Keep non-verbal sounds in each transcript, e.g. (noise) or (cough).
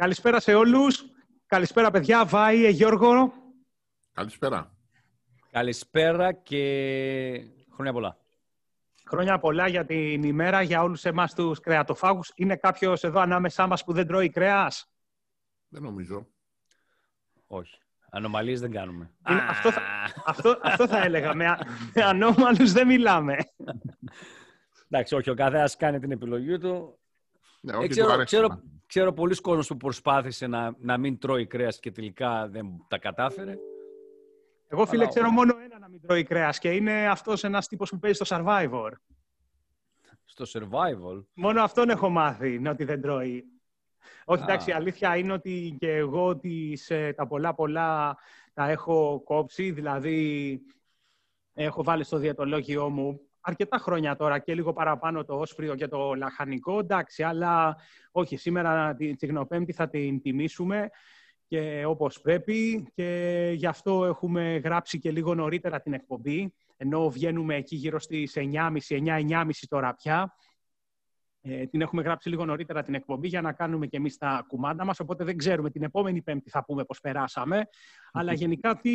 Καλησπέρα σε όλους. Καλησπέρα παιδιά. Βάη, Γιώργο. Καλησπέρα. Καλησπέρα και χρόνια πολλά. Χρόνια πολλά για την ημέρα, για όλους εμάς τους κρεατοφάγους. Είναι κάποιος εδώ ανάμεσά μας που δεν τρώει κρέας; Δεν νομίζω. Όχι. Ανομαλίες δεν κάνουμε. Είναι, αυτό, θα, αυτό, αυτό θα έλεγα. Με, με ανώμαλους δεν μιλάμε. Εντάξει, όχι. Ο καθένας κάνει την επιλογή του. Ναι, Ε, όχι, ξέρω, του αρέσει. ξέρω, ξέρω πολλοί κόσμος που προσπάθησε να, να μην τρώει κρέας και τελικά δεν τα κατάφερε. Εγώ, φίλε, Αλλά- ξέρω μόνο ένα να μην τρώει κρέας και είναι αυτός ένας τύπος που παίζει στο Survivor. Στο survival; Μόνο αυτόν έχω μάθει, είναι ότι δεν τρώει. Όχι, Α. εντάξει, η αλήθεια είναι ότι και εγώ τις, ε, τα πολλά πολλά τα έχω κόψει, δηλαδή έχω βάλει στο διαιτολόγιό μου αρκετά χρόνια τώρα και λίγο παραπάνω το όσφριο και το λαχανικό, εντάξει, αλλά όχι, σήμερα την Τσιγνοπέμπτη θα την τιμήσουμε και όπως πρέπει και γι' αυτό έχουμε γράψει και λίγο νωρίτερα την εκπομπή, ενώ βγαίνουμε εκεί γύρω στις 9.30, 9-9.30 τώρα πια. Ε, την έχουμε γράψει λίγο νωρίτερα την εκπομπή για να κάνουμε και εμείς τα κουμάντα μας, οπότε δεν ξέρουμε την επόμενη πέμπτη θα πούμε πώς περάσαμε. Αλλά γενικά τι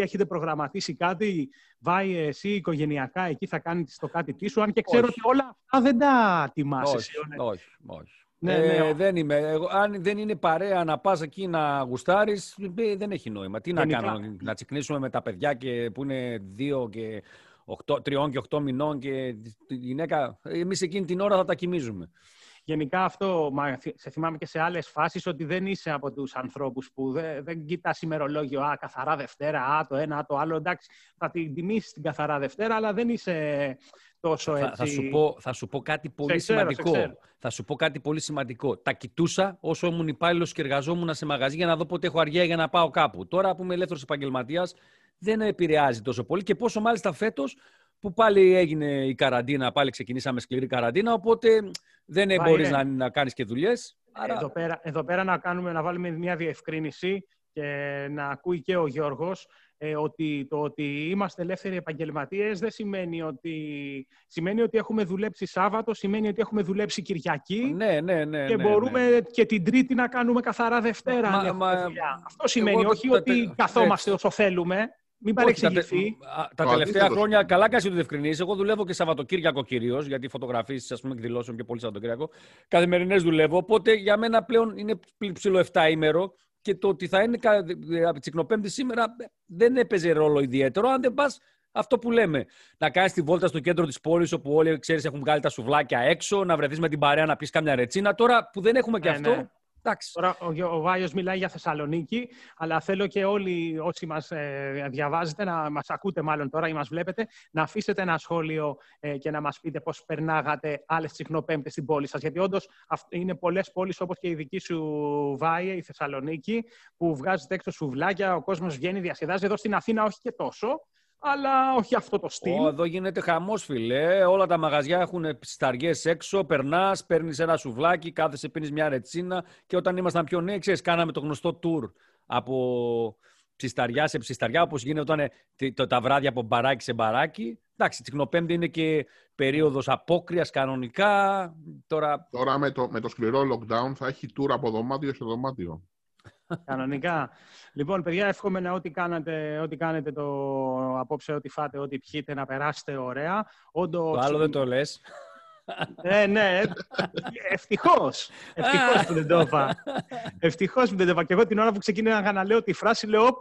έχετε προγραμματίσει κάτι, Βάει εσύ οικογενειακά εκεί θα κάνεις το κάτι τι σου, αν και ξέρω Όχι. ότι όλα αυτά δεν τα τιμάς όχι, εσύ. ναι. όχι, όχι. Ναι, ε, ναι, ο- δεν είμαι. Εγώ, αν δεν είναι παρέα να πας εκεί να γουστάρεις, ε, δεν έχει νόημα. Τι Γενικά. να κάνω, να τσικνίσουμε με τα παιδιά και, που είναι δύο και οκτώ, τριών και οκτώ μηνών και τη γυναίκα. Εμείς εκείνη την ώρα θα τα κοιμίζουμε. Γενικά αυτό, μα, θυ- σε θυμάμαι και σε άλλες φάσεις, ότι δεν είσαι από τους ανθρώπους που δεν, δεν κοιτάς ημερολόγιο, α, καθαρά Δευτέρα, α, το ένα, α, το άλλο, εντάξει, θα την τιμήσεις την καθαρά Δευτέρα, αλλά δεν είσαι τόσο έτσι... Θα, θα, σου πω, θα σου πω κάτι πολύ ξέρω, σε σημαντικό. ξέρω. Θα σου πω κάτι πολύ σημαντικό. Τα κοιτούσα όσο ήμουν υπάλληλος και εργαζόμουν σε μαγαζί για να δω πότε έχω αργία για να πάω κάπου. Τώρα που είμαι ελεύθερος επαγγελματίας, δεν επηρεάζει τόσο πολύ και πόσο μάλιστα φέτος που πάλι έγινε η καραντίνα, πάλι ξεκινήσαμε σκληρή καραντίνα, οπότε δεν Μα μπορείς είναι. να, να κάνεις και δουλειές. Εδώ, πέρα, εδώ πέρα να, κάνουμε, να βάλουμε μια διευκρίνηση και να ακούει και ο Γιώργος ε, ότι το ότι είμαστε ελεύθεροι επαγγελματίες δεν σημαίνει ότι, σημαίνει ότι έχουμε δουλέψει Σάββατο, σημαίνει ότι έχουμε δουλέψει Κυριακή Ναι, ναι, ναι. και ναι, μπορούμε ναι. και την Τρίτη να κάνουμε καθαρά Δευτέρα. Μα- αν έχουμε μα- δουλειά. Αυτό σημαίνει, εγώ όχι τα- ότι τα- καθόμαστε όσο θέλουμε. Μην Όχι, τα, τε- παρεξηγηθεί. α, τα Το τελευταία αντίθετο χρόνια, σημαίνει. καλά κάνεις το διευκρινίσει. Εγώ δουλεύω και Σαββατοκύριακο κυρίως, γιατί φωτογραφίσεις, ας πούμε, εκδηλώσεων και πολύ Σαββατοκύριακο. Καθημερινές δουλεύω. Οπότε για μένα πλέον είναι πλ- ψηλό 7 ημέρο και το ότι θα είναι κα- ε, από τσικνοπέμπτη σήμερα ε, δεν έπαιζε ρόλο ιδιαίτερο. Αν δεν πας αυτό που λέμε, να κάνεις τη βόλτα στο κέντρο της πόλης όπου όλοι ξέρεις έχουν βγάλει τα σουβλάκια έξω, να βρεθείς με την παρέα να πεις κάμια ρετσίνα. Τώρα που δεν έχουμε και Ναι, αυτό. ναι. Εντάξει. Τώρα ο, Γιο- ο Βάιος μιλάει για Θεσσαλονίκη, αλλά θέλω και όλοι όσοι μας ε, διαβάζετε, να μας ακούτε μάλλον τώρα ή μας βλέπετε, να αφήσετε ένα σχόλιο ε, και να μας πείτε πώς περνάγατε άλλες τσιχνοπέμπτες στην πόλη σας. Γιατί όντως αυ- είναι πολλές πόλεις όπως και η δική σου Βάιε, η Θεσσαλονίκη, που βγάζετε έξω σουβλάκια, ο κόσμος βγαίνει, διασκεδάζει. Εδώ στην Αθήνα όχι και τόσο, αλλά όχι αυτό το στυλ. Ω, εδώ γίνεται χαμός, φιλέ. Όλα τα μαγαζιά έχουν σταριές έξω. Περνάς, παίρνεις ένα σουβλάκι, κάθεσαι, πίνεις μια ρετσίνα. Και όταν ήμασταν πιο νέοι, ξέρεις, κάναμε το γνωστό tour από ψισταριά σε ψισταριά, όπως γινόταν τα βράδια από μπαράκι σε μπαράκι. Εντάξει, Τσικνοπέμπτη είναι και περίοδος απόκριας κανονικά. Τώρα. Τώρα με το, με το σκληρό lockdown θα έχει tour από δωμάτιο σε δωμάτιο. Κανονικά. Λοιπόν, παιδιά, εύχομαι να ό,τι κάνετε, ό,τι κάνετε το απόψε, ό,τι φάτε, ό,τι πιείτε, να περάσετε ωραία. Όντως, Το άλλο δεν το λες. Ναι, ναι. Ευτυχώς. Ευτυχώς που δεν το είπα. Ευτυχώς που δεν το είπα. Και εγώ την ώρα που ξεκίνησα να λέω τη φράση, λέω, «Οπ,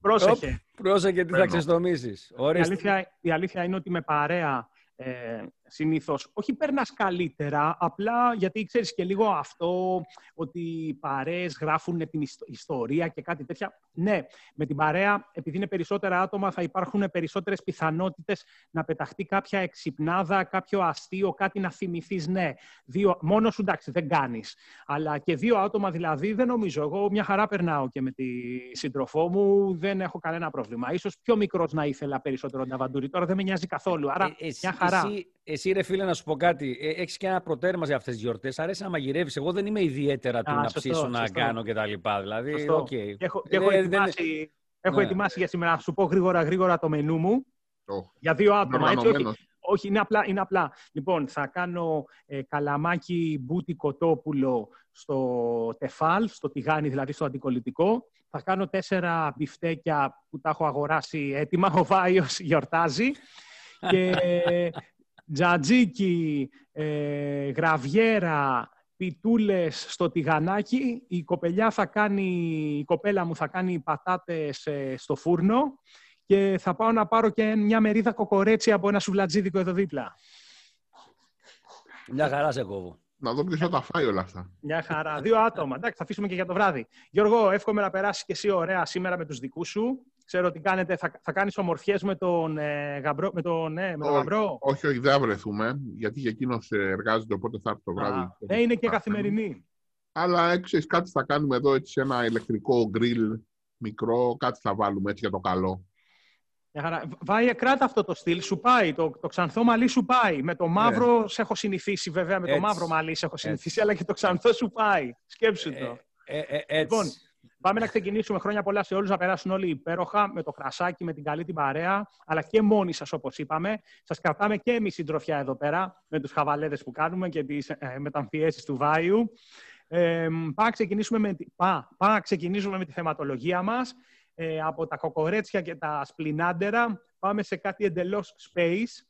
πρόσεχε. Πρόσεχε τι θα Παίρνω. ξεστομίσεις. Η Ωραία. αλήθεια, η αλήθεια είναι ότι με παρέα ε, συνήθως, όχι περνάς καλύτερα, απλά γιατί ξέρεις και λίγο αυτό ότι οι παρέες γράφουν την ιστο- ιστορία και κάτι τέτοια. Ναι, με την παρέα, επειδή είναι περισσότερα άτομα, θα υπάρχουν περισσότερες πιθανότητες να πεταχτεί κάποια εξυπνάδα, κάποιο αστείο, κάτι να θυμηθείς. Ναι, δύο, μόνος σου εντάξει, δεν κάνεις. Αλλά και δύο άτομα δηλαδή δεν νομίζω. Εγώ μια χαρά περνάω και με τη σύντροφό μου, δεν έχω κανένα πρόβλημα. Ίσως πιο μικρός να ήθελα περισσότερο νταβαντούρι. Τώρα δεν με νοιάζει καθόλου. Άρα Ε, εσύ, μια χαρά. Εσύ, εσύ, ρε φίλε, να σου πω κάτι. Ε, Έχεις και ένα προτέρημα για αυτές τις γιορτές. Αρέσει να μαγειρεύεις. Εγώ δεν είμαι ιδιαίτερα του Α, να σωστό, ψήσω, να σωστό. κάνω κτλ. Δηλαδή, Σωστό. οκ. Και έχω, και έχω, Ε, δεν- ετοιμάσει, έχω Ναι. ετοιμάσει για σήμερα να σου πω γρήγορα γρήγορα το μενού μου. Το Για δύο άτομα. Έτσι, όχι, οργανωμένος. όχι είναι, απλά, είναι απλά. Λοιπόν, θα κάνω ε, καλαμάκι μπούτι κοτόπουλο στο τεφάλ, στο τηγάνι δηλαδή στο αντικολλητικό. Θα κάνω τέσσερα μπιφτέκια που τα έχω αγοράσει έτοιμα. Ο Βάιος γιορτάζει. (laughs) και τζατζίκι, ε, γραβιέρα, πιτούλες στο τηγανάκι. Η κοπελιά θα κάνει, η κοπέλα μου θα κάνει πατάτες ε, στο φούρνο και θα πάω να πάρω και μια μερίδα κοκορέτσι από ένα σουβλατζίδικο εδώ δίπλα. Μια χαρά σε κόβω. Να δω ποιος θα τα φάει όλα αυτά. Μια χαρά. Δύο άτομα. Εντάξει, θα αφήσουμε και για το βράδυ. Γιώργο, εύχομαι να περάσεις και εσύ ωραία σήμερα με τους δικούς σου. Ξέρω ότι κάνετε, θα, θα κάνεις ομορφιές με τον, ε, γαμπρό, με τον, ναι, με τον Όχι. γαμπρό; Όχι, όχι, δεν θα βρεθούμε, γιατί και εκείνος εργάζεται, οπότε θα έρθει το βράδυ. Α, ναι, είναι και καθημερινή. Αλλά ε, ξέρεις, κάτι θα κάνουμε εδώ, έτσι, ένα ηλεκτρικό γκριλ μικρό, κάτι θα βάλουμε έτσι για το καλό. Μια χαρά. Βάιε, κράτα αυτό το στυλ, σου πάει. Το, το ξανθό μαλλί σου πάει. Με το μαύρο σε έχω συνηθίσει, βέβαια. Με το Έτσι. μαύρο μαλλί σε έχω συνηθίσει, αλλά και το ξανθό σου πάει. Σκέψου το. Ε, ε, έτσι. Λοιπόν, πάμε να ξεκινήσουμε. Χρόνια πολλά σε όλους. Να περάσουν όλοι υπέροχα με το κρασάκι, με την καλή την παρέα, αλλά και μόνοι σας, όπως είπαμε. Σας κρατάμε και εμείς συντροφιά εδώ πέρα με τους χαβαλέδες που κάνουμε και τις ε, μεταμφιέσεις του Βάιου. Ε, πάμε, να ξεκινήσουμε με, τη- πά, πάμε να ξεκινήσουμε με τη θεματολογία μας. Ε, από τα κοκορέτσια και τα σπλινάντερα πάμε σε κάτι εντελώς space.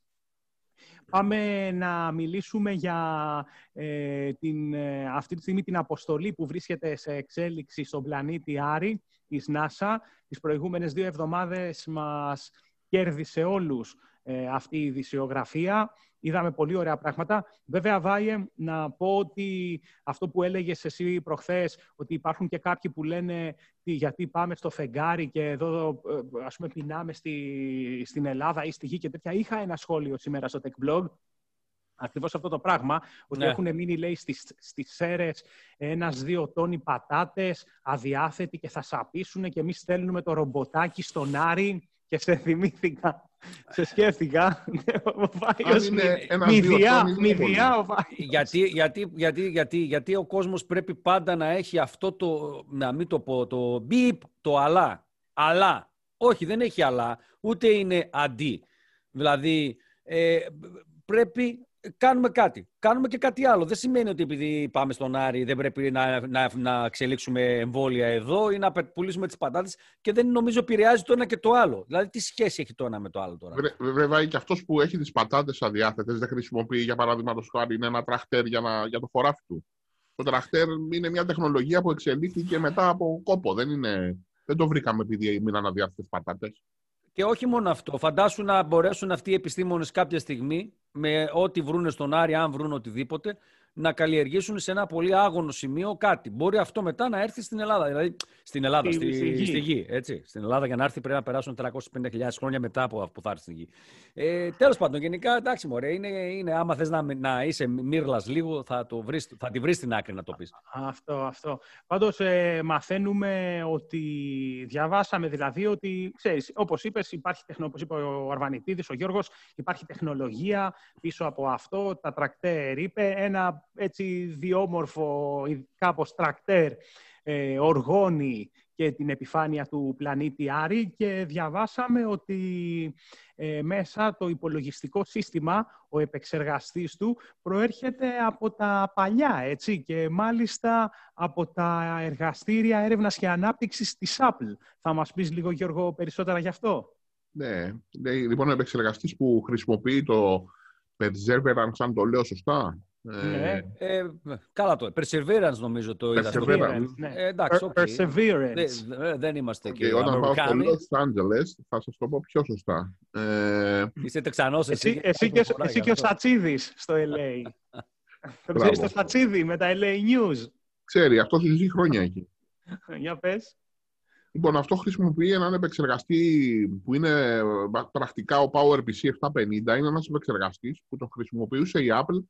Πάμε να μιλήσουμε για ε, την, ε, αυτή τη στιγμή την αποστολή που βρίσκεται σε εξέλιξη στον πλανήτη Άρη της NASA. Τις προηγούμενες δύο εβδομάδες μας κέρδισε όλους ε, αυτή η ειδησιογραφία. Είδαμε πολύ ωραία πράγματα. Βέβαια, Βάιε, να πω ότι αυτό που έλεγες εσύ προχθές, ότι υπάρχουν και κάποιοι που λένε τι, γιατί πάμε στο φεγγάρι και εδώ ε, ας πούμε πεινάμε στη, στην Ελλάδα ή στη γη και τέτοια. Είχα ένα σχόλιο σήμερα στο Tech Blog Ακριβώς αυτό το πράγμα, ότι Ναι. έχουν μείνει, λέει, στις, στις σέρες ένας-δύο τόνοι πατάτες αδιάθετοι και θα σαπίσουν και εμείς στέλνουμε το ρομποτάκι στον Άρη και σε θυμήθηκα, σε σκέφτηκα. Ο Αν Βάιος είναι μη- ένα-δύο μηδιά, τόνοι, είναι μηδιά ο Βάιος. γιατί, γιατί, γιατί, γιατί, γιατί ο κόσμος πρέπει πάντα να έχει αυτό το, να μην το πω, το μπιπ, το αλλά. Αλλά. Όχι, δεν έχει αλλά, ούτε είναι αντί. Δηλαδή, ε, πρέπει κάνουμε κάτι. Κάνουμε και κάτι άλλο. Δεν σημαίνει ότι επειδή πάμε στον Άρη δεν πρέπει να, να, να εξελίξουμε εμβόλια εδώ ή να πε- πουλήσουμε τις πατάτες και δεν νομίζω επηρεάζει το ένα και το άλλο. Δηλαδή, τι σχέση έχει το ένα με το άλλο τώρα; Βρε- Βέβαια, και αυτός που έχει τις πατάτες αδιάθετες δεν χρησιμοποιεί, για παράδειγμα, το χάρη είναι ένα τραχτέρ για, να, για το χωράφι του. Το τραχτέρ είναι μια τεχνολογία που εξελίχθηκε μετά από κόπο. Δεν, είναι, δεν το βρήκαμε επειδή μείναν αδιάθετες πατάτες. Και όχι μόνο αυτό. Φαντάσου να μπορέσουν αυτοί οι επιστήμονες κάποια στιγμή, με ό,τι βρούνε στον Άρη, αν βρουν οτιδήποτε, να καλλιεργήσουν σε ένα πολύ άγωνο σημείο κάτι. Μπορεί αυτό μετά να έρθει στην Ελλάδα. Δηλαδή, στην Ελλάδα, Στη- στη, στη στη, γη. γη. έτσι. Στην Ελλάδα για να έρθει πρέπει να περάσουν 350.000 χρόνια μετά από αυτό που θα έρθει στην γη. Ε, Τέλος πάντων, γενικά εντάξει, μωρέ, είναι, είναι, άμα θες να, να είσαι μύρλας λίγο, θα, το βρεις, θα τη βρεις στην άκρη να το πεις. Αυτό, αυτό. Πάντως ε, μαθαίνουμε ότι διαβάσαμε δηλαδή ότι, ξέρεις, όπως είπες, υπάρχει τεχνο, όπως είπε ο Αρβανιτίδης, ο Γιώργος, υπάρχει τεχνολογία πίσω από αυτό, τα τρακτέρ είπε, ένα έτσι διόμορφο ε, κάπως τρακτέρ ε, οργώνει και την επιφάνεια του πλανήτη Άρη και διαβάσαμε ότι ε, μέσα το υπολογιστικό σύστημα, ο επεξεργαστής του, προέρχεται από τα παλιά, έτσι, και μάλιστα από τα εργαστήρια έρευνας και ανάπτυξης της Apple. Θα μας πεις λίγο, Γιώργο, περισσότερα γι' αυτό; Ναι. Λέει, λοιπόν, ο επεξεργαστής που χρησιμοποιεί το Perseverance, αν το λέω σωστά; Ναι. Ε, καλά το. Perseverance νομίζω το είδα. στο Perseverance, βιβλίο. ναι. Ε, εντάξει, Per- OK. Perseverance. Δεν, ε, δεν είμαστε Και και όταν πάω στο Αμερικάνοι. Los Angeles, θα σας το πω πιο σωστά. Ε, Είστε Τεξανός Εσύ, εσύ, και, εσύ και ο Σατσίδης στο LA. (laughs) Το ξέρεις το Σατσίδη με τα LA News; ξέρει, αυτός ζει χρόνια εκεί. (laughs) Για πες. Λοιπόν, αυτό χρησιμοποιεί έναν επεξεργαστή που είναι ε, πρακτικά ο PowerPC 750. Είναι ένας επεξεργαστής που τον χρησιμοποιούσε η Apple,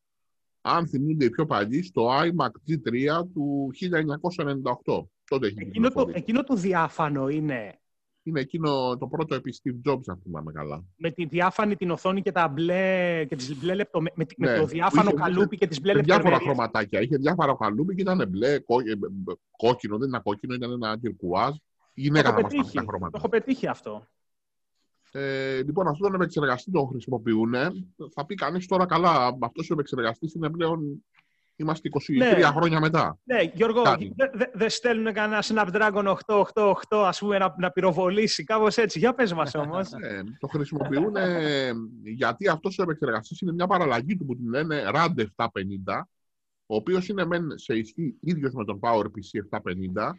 αν θυμούνται οι πιο παλιοί, στο iMac G3 του 1998. Τότε έχει Εκείνο το, κυκλοφορήσει. εκείνο το διάφανο είναι; Είναι εκείνο το πρώτο επί Steve Jobs, αν θυμάμαι καλά. με τη διάφανη την οθόνη και τα μπλε και τις μπλε λεπτομέ... με, τη- με Ναι, το που διάφανο είχε- καλούπι και τις μπλε Είχε διάφορα λεπτομέρειες. χρωματάκια. Είχε διάφορα καλούπι και ήταν μπλε, κό, ε, ε, κόκκινο, δεν ήταν κόκκινο, ήταν ένα τυρκουάζ. Η Το γυναίκα έχω θα μας πει πετύχει. τα Το χρώματα. έχω πετύχει αυτό. Ε, λοιπόν, αυτόν τον επεξεργαστή τον χρησιμοποιούν. Θα πει κανείς τώρα καλά, αυτός ο επεξεργαστή είναι πλέον Είμαστε 23 Ναι. χρόνια μετά. Ναι, Γιώργο, Κάτι. δεν δε, δεν στέλνουν κανένα Snapdragon 888 ας πούμε να, να πυροβολήσει, κάπως έτσι. Για πες μας όμως. Ε, το χρησιμοποιούν ε, γιατί αυτός ο επεξεργαστής είναι μια παραλλαγή του που την λένε RAD 750, ο οποίος είναι μεν σε ισχύ ίδιος με τον PowerPC 750,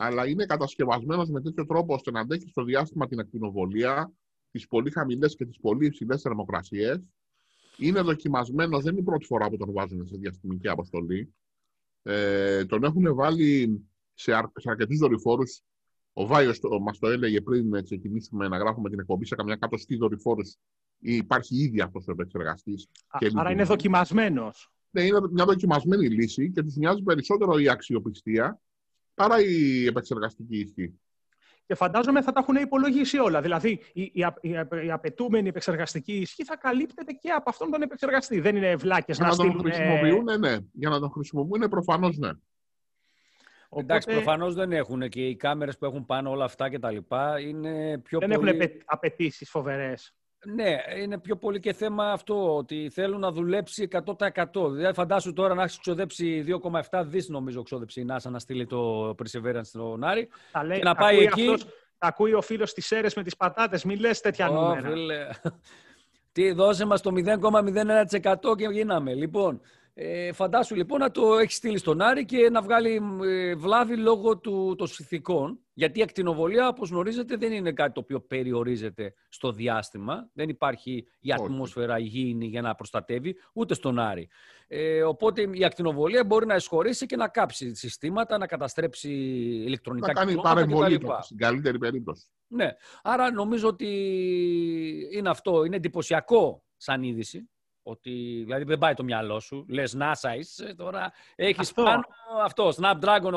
αλλά είναι κατασκευασμένος με τέτοιο τρόπο ώστε να αντέχει στο διάστημα την ακτινοβολία, τις πολύ χαμηλές και τις πολύ υψηλές θερμοκρασίες. Είναι δοκιμασμένος, δεν είναι η πρώτη φορά που τον βάζουν σε διαστημική αποστολή. Ε, τον έχουν βάλει σε, αρ, σε αρκετούς δορυφόρους ο Βάιος μας το έλεγε πριν να ξεκινήσουμε να γράφουμε την εκπομπή σε καμιά εκατοστή δορυφόρους. Υπάρχει ήδη αυτός ο επεξεργαστής. Α, και Άρα λειτουργεί. είναι δοκιμασμένος. Ναι, είναι μια δοκιμασμένη λύση και τους νοιάζει περισσότερο η αξιοπιστία παρά η επεξεργαστική ισχύ. Και φαντάζομαι θα τα έχουν υπολογίσει όλα. Δηλαδή, η, η, α- η, α- η απαιτούμενη επεξεργαστική ισχύ θα καλύπτεται και από αυτόν τον επεξεργαστή. Δεν είναι βλάκε Για να να τον στείλουν. χρησιμοποιούν, ναι. Για να τον χρησιμοποιούν, προφανώς ναι. Εντάξει, προφανώς δεν έχουν και οι κάμερες που έχουν πάνω όλα αυτά και τα λοιπά είναι πιο δεν πολύ... έχουν απαιτήσεις φοβερές. Ναι, είναι πιο πολύ και θέμα αυτό ότι θέλουν να δουλέψει 100%. Δηλαδή, φαντάσου τώρα να έχει ξοδέψει 2,7 δις, νομίζω, ξόδεψε η NASA να στείλει το Perseverance στον Άρη. Τα λέει, Και να τα πάει ακούει εκεί- αυτός- τα ακούει ο φίλος της αίρε με τις πατάτες. Μην λες τέτοια Ω, νούμερα. φίλε. Τι, δώσε μας το 0,01% και γίναμε. Λοιπόν, ε, φαντάσου λοιπόν να το έχει στείλει στον Άρη και να βγάλει ε, βλάβη λόγω του, των συνθηκών. Γιατί η ακτινοβολία, όπως γνωρίζετε, δεν είναι κάτι το οποίο περιορίζεται στο διάστημα. Δεν υπάρχει η Όχι. ατμόσφαιρα υγιεινή για να προστατεύει, ούτε στον Άρη. Ε, οπότε η ακτινοβολία μπορεί να εισχωρήσει και να κάψει συστήματα, να καταστρέψει ηλεκτρονικά Να κάνει κυκλώματα παρεμβολή κτλ. του, στην καλύτερη περίπτωση. Ναι. Άρα νομίζω ότι είναι αυτό. Είναι εντυπωσιακό σαν είδηση. Ότι, δηλαδή δεν πάει το μυαλό σου. Λες NASA είσαι τώρα. Έχεις Αυτό. πάνω αυτό. Snapdragon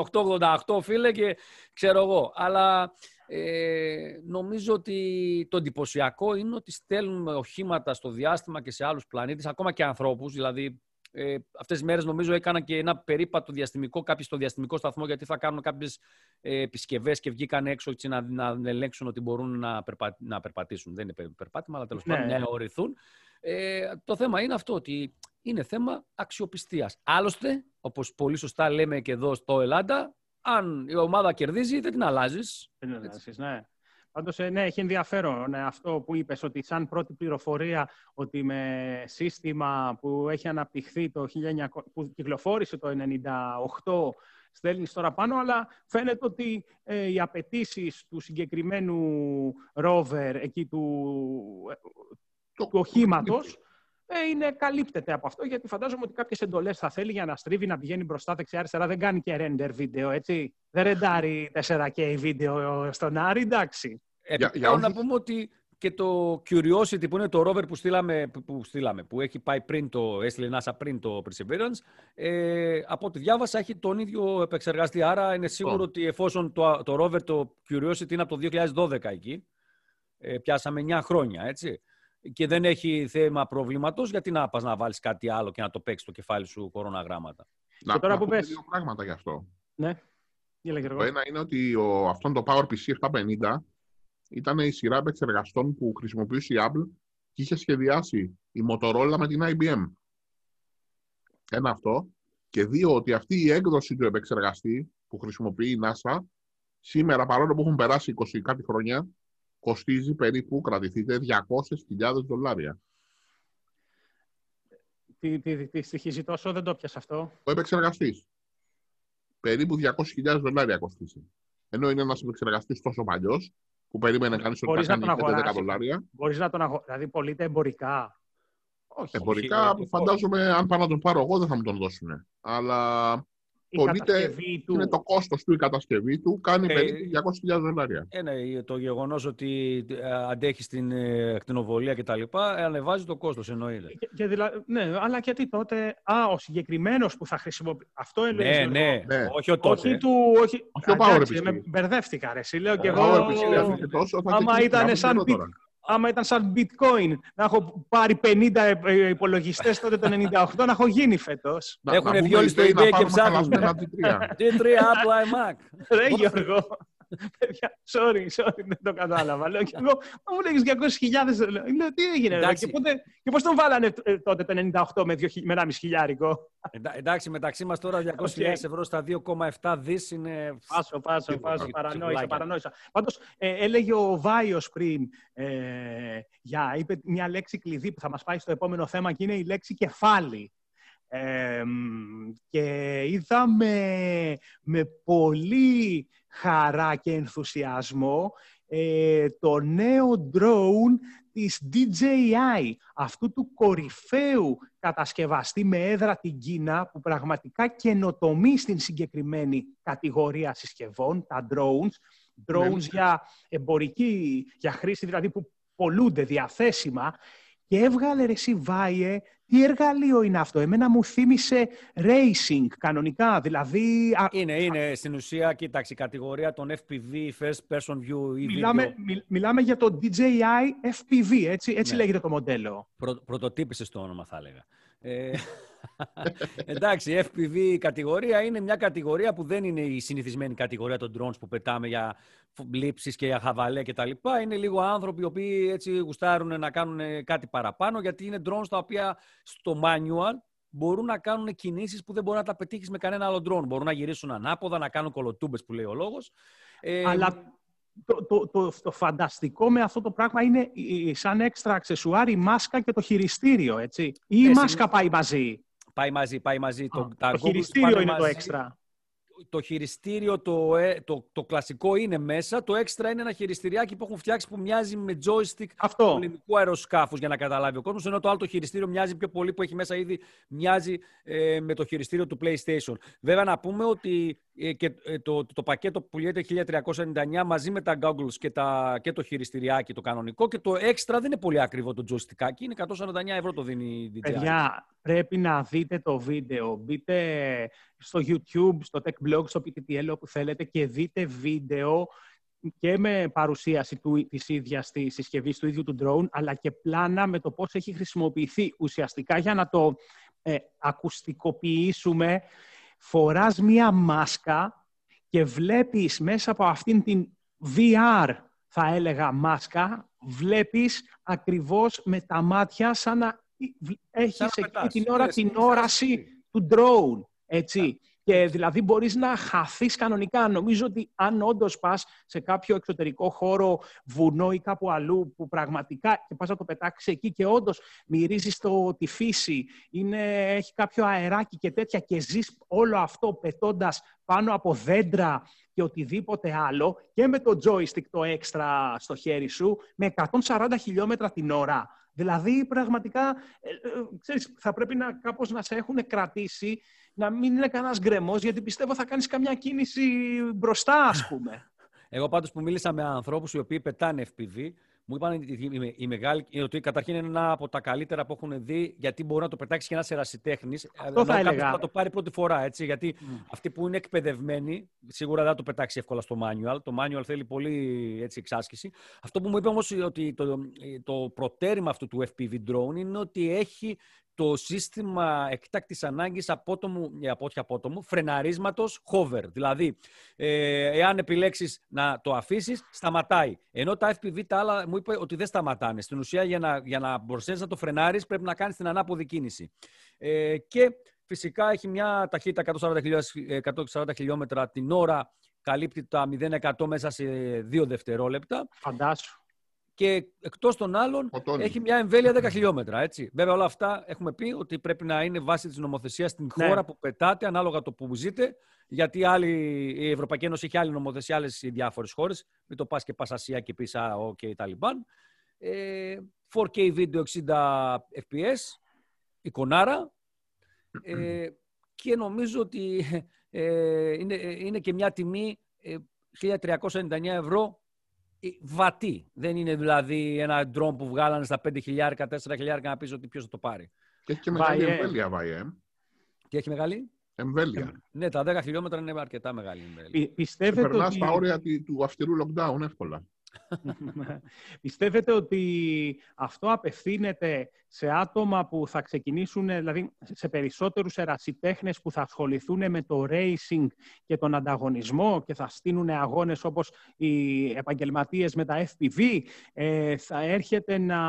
888 φίλε και ξέρω εγώ. Αλλά ε, νομίζω ότι το εντυπωσιακό είναι ότι στέλνουμε οχήματα στο διάστημα και σε άλλους πλανήτες, ακόμα και ανθρώπους. Δηλαδή ε, αυτές τις μέρες νομίζω έκανα και ένα περίπατο διαστημικό, κάποιοι στο διαστημικό σταθμό, γιατί θα κάνουν κάποιες ε, επισκευές και βγήκαν έξω έτσι, να, να ελέγξουν ότι μπορούν να, περπα, να περπατήσουν. Δεν είναι πε- περπάτημα, αλλά τέλος Ναι. πάντων να αιωρηθούν. Ε, το θέμα είναι αυτό, ότι είναι θέμα αξιοπιστίας. Άλλωστε, όπως πολύ σωστά λέμε και εδώ στο Ελλάδα, αν η ομάδα κερδίζει, δεν την αλλάζεις. Δεν είναι εσείς, ναι. Πάντως, ε, ναι, έχει ενδιαφέρον ναι, αυτό που είπες, ότι σαν πρώτη πληροφορία ότι με σύστημα που έχει αναπτυχθεί το 1900, που κυκλοφόρησε το 1998 στέλνεις τώρα πάνω, αλλά φαίνεται ότι ε, οι απαιτήσεις του συγκεκριμένου rover εκεί του, ε, Το- του οχήματος ε, είναι, καλύπτεται από αυτό, γιατί φαντάζομαι ότι κάποιες εντολές θα θέλει για να στρίβει, να πηγαίνει μπροστά δεξιά-αριστερά. Δεν κάνει και render βίντεο, έτσι. Δεν ρεντάρει 4K βίντεο στον Άρη, εντάξει. Επιπλέον για να όσους- πούμε ότι και το Curiosity που είναι το rover που στείλαμε, που- που, στείλαμε, που έχει πάει πριν το, έστειλε η NASA πριν το Perseverance, ε, από ό,τι διάβασα έχει τον ίδιο επεξεργαστή. Άρα είναι σίγουρο ότι εφόσον το, το rover, το Curiosity είναι από το 2012 εκεί, ε, πιάσαμε 9 χρόνια, έτσι, και δεν έχει θέμα προβλήματος, γιατί να πας να βάλεις κάτι άλλο και να το παίξεις το κεφάλι σου κοροναγράμματα. Να, τώρα να που πούμε πες. δύο πράγματα γι' αυτό. Ναι. Γεια, Γιώργο. Το ένα είναι ότι ο, αυτόν το PowerPC 750 ήταν η σειρά επεξεργαστών που χρησιμοποιούσε η Apple και είχε σχεδιάσει η Motorola με την IBM. Ένα αυτό. Και δύο, ότι αυτή η έκδοση του επεξεργαστή που χρησιμοποιεί η NASA σήμερα, παρόλο που έχουν περάσει 20 κάτι χρόνια, κοστίζει περίπου, κρατηθείτε, 200.000 δολάρια. Τι, τι, τι στοιχίζει τόσο, δεν το πιάσα αυτό. Ο επεξεργαστή. Περίπου 200.000 δολάρια κοστίζει. Ενώ είναι ένας επεξεργαστής τόσο παλιός, που περίμενε κανείς ότι Μπορείς θα να κάνει τον 5-10 αγοράσεις. δολάρια. Μπορείς να τον αγο... Δηλαδή, πωλείται εμπορικά. Όχι, Εμπορικά, όχι, φαντάζομαι, αν πάω να τον πάρω εγώ, δεν θα μου τον δώσουν. Αλλά Η πωλείται, κατασκευή του. είναι το κόστος του η κατασκευή του, κάνει Ε, περίπου 200.000 δολάρια. Ε, ναι, το γεγονός ότι ε, αντέχει στην ε, ακτινοβολία κτλ. ε, ανεβάζει το κόστος, εννοείται. Και, και δηλα... Ναι, αλλά γιατί τότε. Α, ο συγκεκριμένος που θα χρησιμοποιήσει. Αυτό εννοείς, Ναι, Γιώργο; ναι, Ναι. όχι ο τότε. Όχι του. Όχι, Όχι ο Α, εντάξει, PowerPC. με μπερδεύτηκα, ρε. εσύ, Λέω και Ο εγώ. PowerPC αυτό και τόσο, θα άμα ξεκινήσει ήταν να σαν βγει bit- τώρα. Άμα ήταν σαν bitcoin, να έχω πάρει 50 υπολογιστές τότε το 98, να έχω γίνει φέτος. Να- να Έχουνε πούμε βγει όλοι στο eBay eBay να και πάρουμε ψάχνουν. χαλασμένα G3. Τι τρία Apple iMac. Ρε Γιώργο. Παιδιά, sorry, sorry, δεν το κατάλαβα. Λέω και εγώ, μου λέγεις 200.000. Λέω, τι έγινε, ρε, και, πότε, και πώς τον βάλανε ε, τότε το 98 με, 2, με 1,5 χιλιάρικο; Εντά, εντάξει, μεταξύ μας τώρα 200.000 okay. ευρώ στα 2,7 δις είναι... Πάσο, πάσο, πάσο, παρανόησα, παρανόησα. Πάντως, ε, έλεγε ο Βάιος πριν, ε, για, είπε μια λέξη κλειδί που θα μας πάει στο επόμενο θέμα και είναι η λέξη κεφάλι και είδαμε με πολύ χαρά και ενθουσιασμό ε, το νέο drone της DJI, αυτού του κορυφαίου κατασκευαστή με έδρα την Κίνα, που πραγματικά καινοτομεί στην συγκεκριμένη κατηγορία συσκευών, τα drones, drones ναι. για εμπορική, για χρήση δηλαδή που πολλούνται διαθέσιμα, και έβγαλε ρε εσύ Βάιε, τι εργαλείο είναι αυτό; Εμένα μου θύμισε racing κανονικά, δηλαδή... Είναι, είναι στην ουσία, κοίταξε, η κατηγορία των FPV, First Person View ή μιλάμε, μιλάμε για το DJI FPV, έτσι, έτσι ναι. λέγεται το μοντέλο. Προ, πρωτοτύπησες το όνομα θα έλεγα. Ε, εντάξει, η FPV κατηγορία είναι μια κατηγορία που δεν είναι η συνηθισμένη κατηγορία των drones που πετάμε για λήψεις και για χαβαλέ και τα λοιπά. Είναι λίγο άνθρωποι οι οποίοι έτσι γουστάρουν να κάνουν κάτι παραπάνω γιατί είναι drones τα οποία στο manual μπορούν να κάνουν κινήσεις που δεν μπορεί να τα πετύχεις με κανένα άλλο drone. Μπορούν να γυρίσουν ανάποδα, να κάνουν κολοτούμπες που λέει ο λόγος. Ε, Αλλά το, το, το, το, φανταστικό με αυτό το πράγμα είναι σαν έξτρα αξεσουάρ η μάσκα και το χειριστήριο, έτσι. Ή η μάσκα πάει μαζί. Πάει μαζί, πάει μαζί. το, το χειριστήριο είναι το έξτρα το χειριστήριο, το, ε, το, το κλασικό είναι μέσα. Το έξτρα είναι ένα χειριστηριάκι που έχουν φτιάξει που μοιάζει με joystick Αυτό. του ελληνικού αεροσκάφους για να καταλάβει ο κόσμος. Ενώ το άλλο το χειριστήριο μοιάζει πιο πολύ που έχει μέσα ήδη μοιάζει ε, με το χειριστήριο του PlayStation. Βέβαια, να πούμε ότι ε, και ε, το, το, πακέτο που πουλιέται 1399 μαζί με τα goggles και, τα, και το χειριστηριάκι το κανονικό και το έξτρα δεν είναι πολύ ακριβό το joystick. Είναι 149 ευρώ το δίνει η DJI. Παιδιά, πρέπει να δείτε το βίντεο. Μπείτε στο YouTube, στο Tech Blog, στο PTTL, όπου θέλετε και δείτε βίντεο και με παρουσίαση του, της ίδιας της συσκευής του ίδιου του drone, αλλά και πλάνα με το πώς έχει χρησιμοποιηθεί ουσιαστικά για να το ε, ακουστικοποιήσουμε φοράς μία μάσκα και βλέπεις μέσα από αυτήν την VR, θα έλεγα, μάσκα, βλέπεις ακριβώς με τα μάτια σαν να έχεις εκεί την ώρα την όραση του drone, έτσι. Και δηλαδή μπορείς να χαθείς κανονικά. Νομίζω ότι αν όντως πας σε κάποιο εξωτερικό χώρο, βουνό ή κάπου αλλού, που πραγματικά και πας να το πετάξεις εκεί και όντως μυρίζεις το, τη φύση, είναι, έχει κάποιο αεράκι και τέτοια και ζεις όλο αυτό πετώντας πάνω από δέντρα και οτιδήποτε άλλο και με το joystick το έξτρα στο χέρι σου με 140 χιλιόμετρα την ώρα. Δηλαδή, πραγματικά, ε, ε, ξέρεις, θα πρέπει να κάπως να σε έχουν κρατήσει να μην είναι κανένας γκρεμός, γιατί πιστεύω θα κάνεις καμιά κίνηση μπροστά, ας (laughs) πούμε. Εγώ πάντως που μίλησα με ανθρώπους οι οποίοι πετάνε FPV, μου είπαν η, η μεγάλη, ότι καταρχήν είναι ένα από τα καλύτερα που έχουν δει, γιατί μπορεί να το πετάξεις και ένας ερασιτέχνης. Αυτό θα έλεγα. Θα το πάρει πρώτη φορά, έτσι. Γιατί mm. αυτοί που είναι εκπαιδευμένοι, σίγουρα δεν θα το πετάξει εύκολα στο manual. Το manual θέλει πολύ έτσι, εξάσκηση. Αυτό που μου είπε όμως ότι το, το προτέρημα αυτού του FPV drone είναι ότι έχει το σύστημα εκτάκτης ανάγκης απότομου, ε, από όχι απότομου, φρεναρίσματος hover. Δηλαδή, ε, εάν επιλέξεις να το αφήσεις, σταματάει. Ενώ τα FPV τα άλλα μου είπε ότι δεν σταματάνε. Στην ουσία, για να, για να μπορέσει να το φρενάρεις, πρέπει να κάνεις την ανάποδη κίνηση. Ε, και φυσικά έχει μια ταχύτητα 140, χιλιόμετρα την ώρα, καλύπτει τα 0% μέσα σε δύο δευτερόλεπτα. Φαντάσου και εκτός των άλλων έχει μια εμβέλεια 10 χιλιόμετρα. Έτσι. Βέβαια, όλα αυτά έχουμε πει ότι πρέπει να είναι βάση της νομοθεσίας στην ναι. χώρα που πετάτε, ανάλογα το που ζείτε. Γιατί άλλη, η Ευρωπαϊκή Ένωση έχει άλλη νομοθεσία, άλλες διάφορες χώρες. Μην το πας και πας Ασία και πεις Α, OK, okay, Ταλιμπάν. Ε, 4K βίντεο 60 FPS, εικονάρα. Ε, και νομίζω ότι ε, είναι, είναι και μια τιμή 1.399 ε, ευρώ βατή. Δεν είναι δηλαδή ένα ντρόμ που βγάλανε στα 5.000, 4.000 να πεις ότι ποιος θα το πάρει. Και έχει και μεγάλη εμβέλεια, Βάιε. Και έχει μεγάλη; Εμβέλεια. Ναι, τα 10 χιλιόμετρα είναι αρκετά μεγάλη εμβέλεια. Πιστεύετε Περνάς ότι... στα όρια του αυστηρού lockdown εύκολα. (laughs) Πιστεύετε ότι αυτό απευθύνεται σε άτομα που θα ξεκινήσουν, δηλαδή σε περισσότερους ερασιτέχνες που θα ασχοληθούν με το racing και τον ανταγωνισμό και θα στείλουν αγώνες όπως οι επαγγελματίες με τα FPV, ε, θα έρχεται να,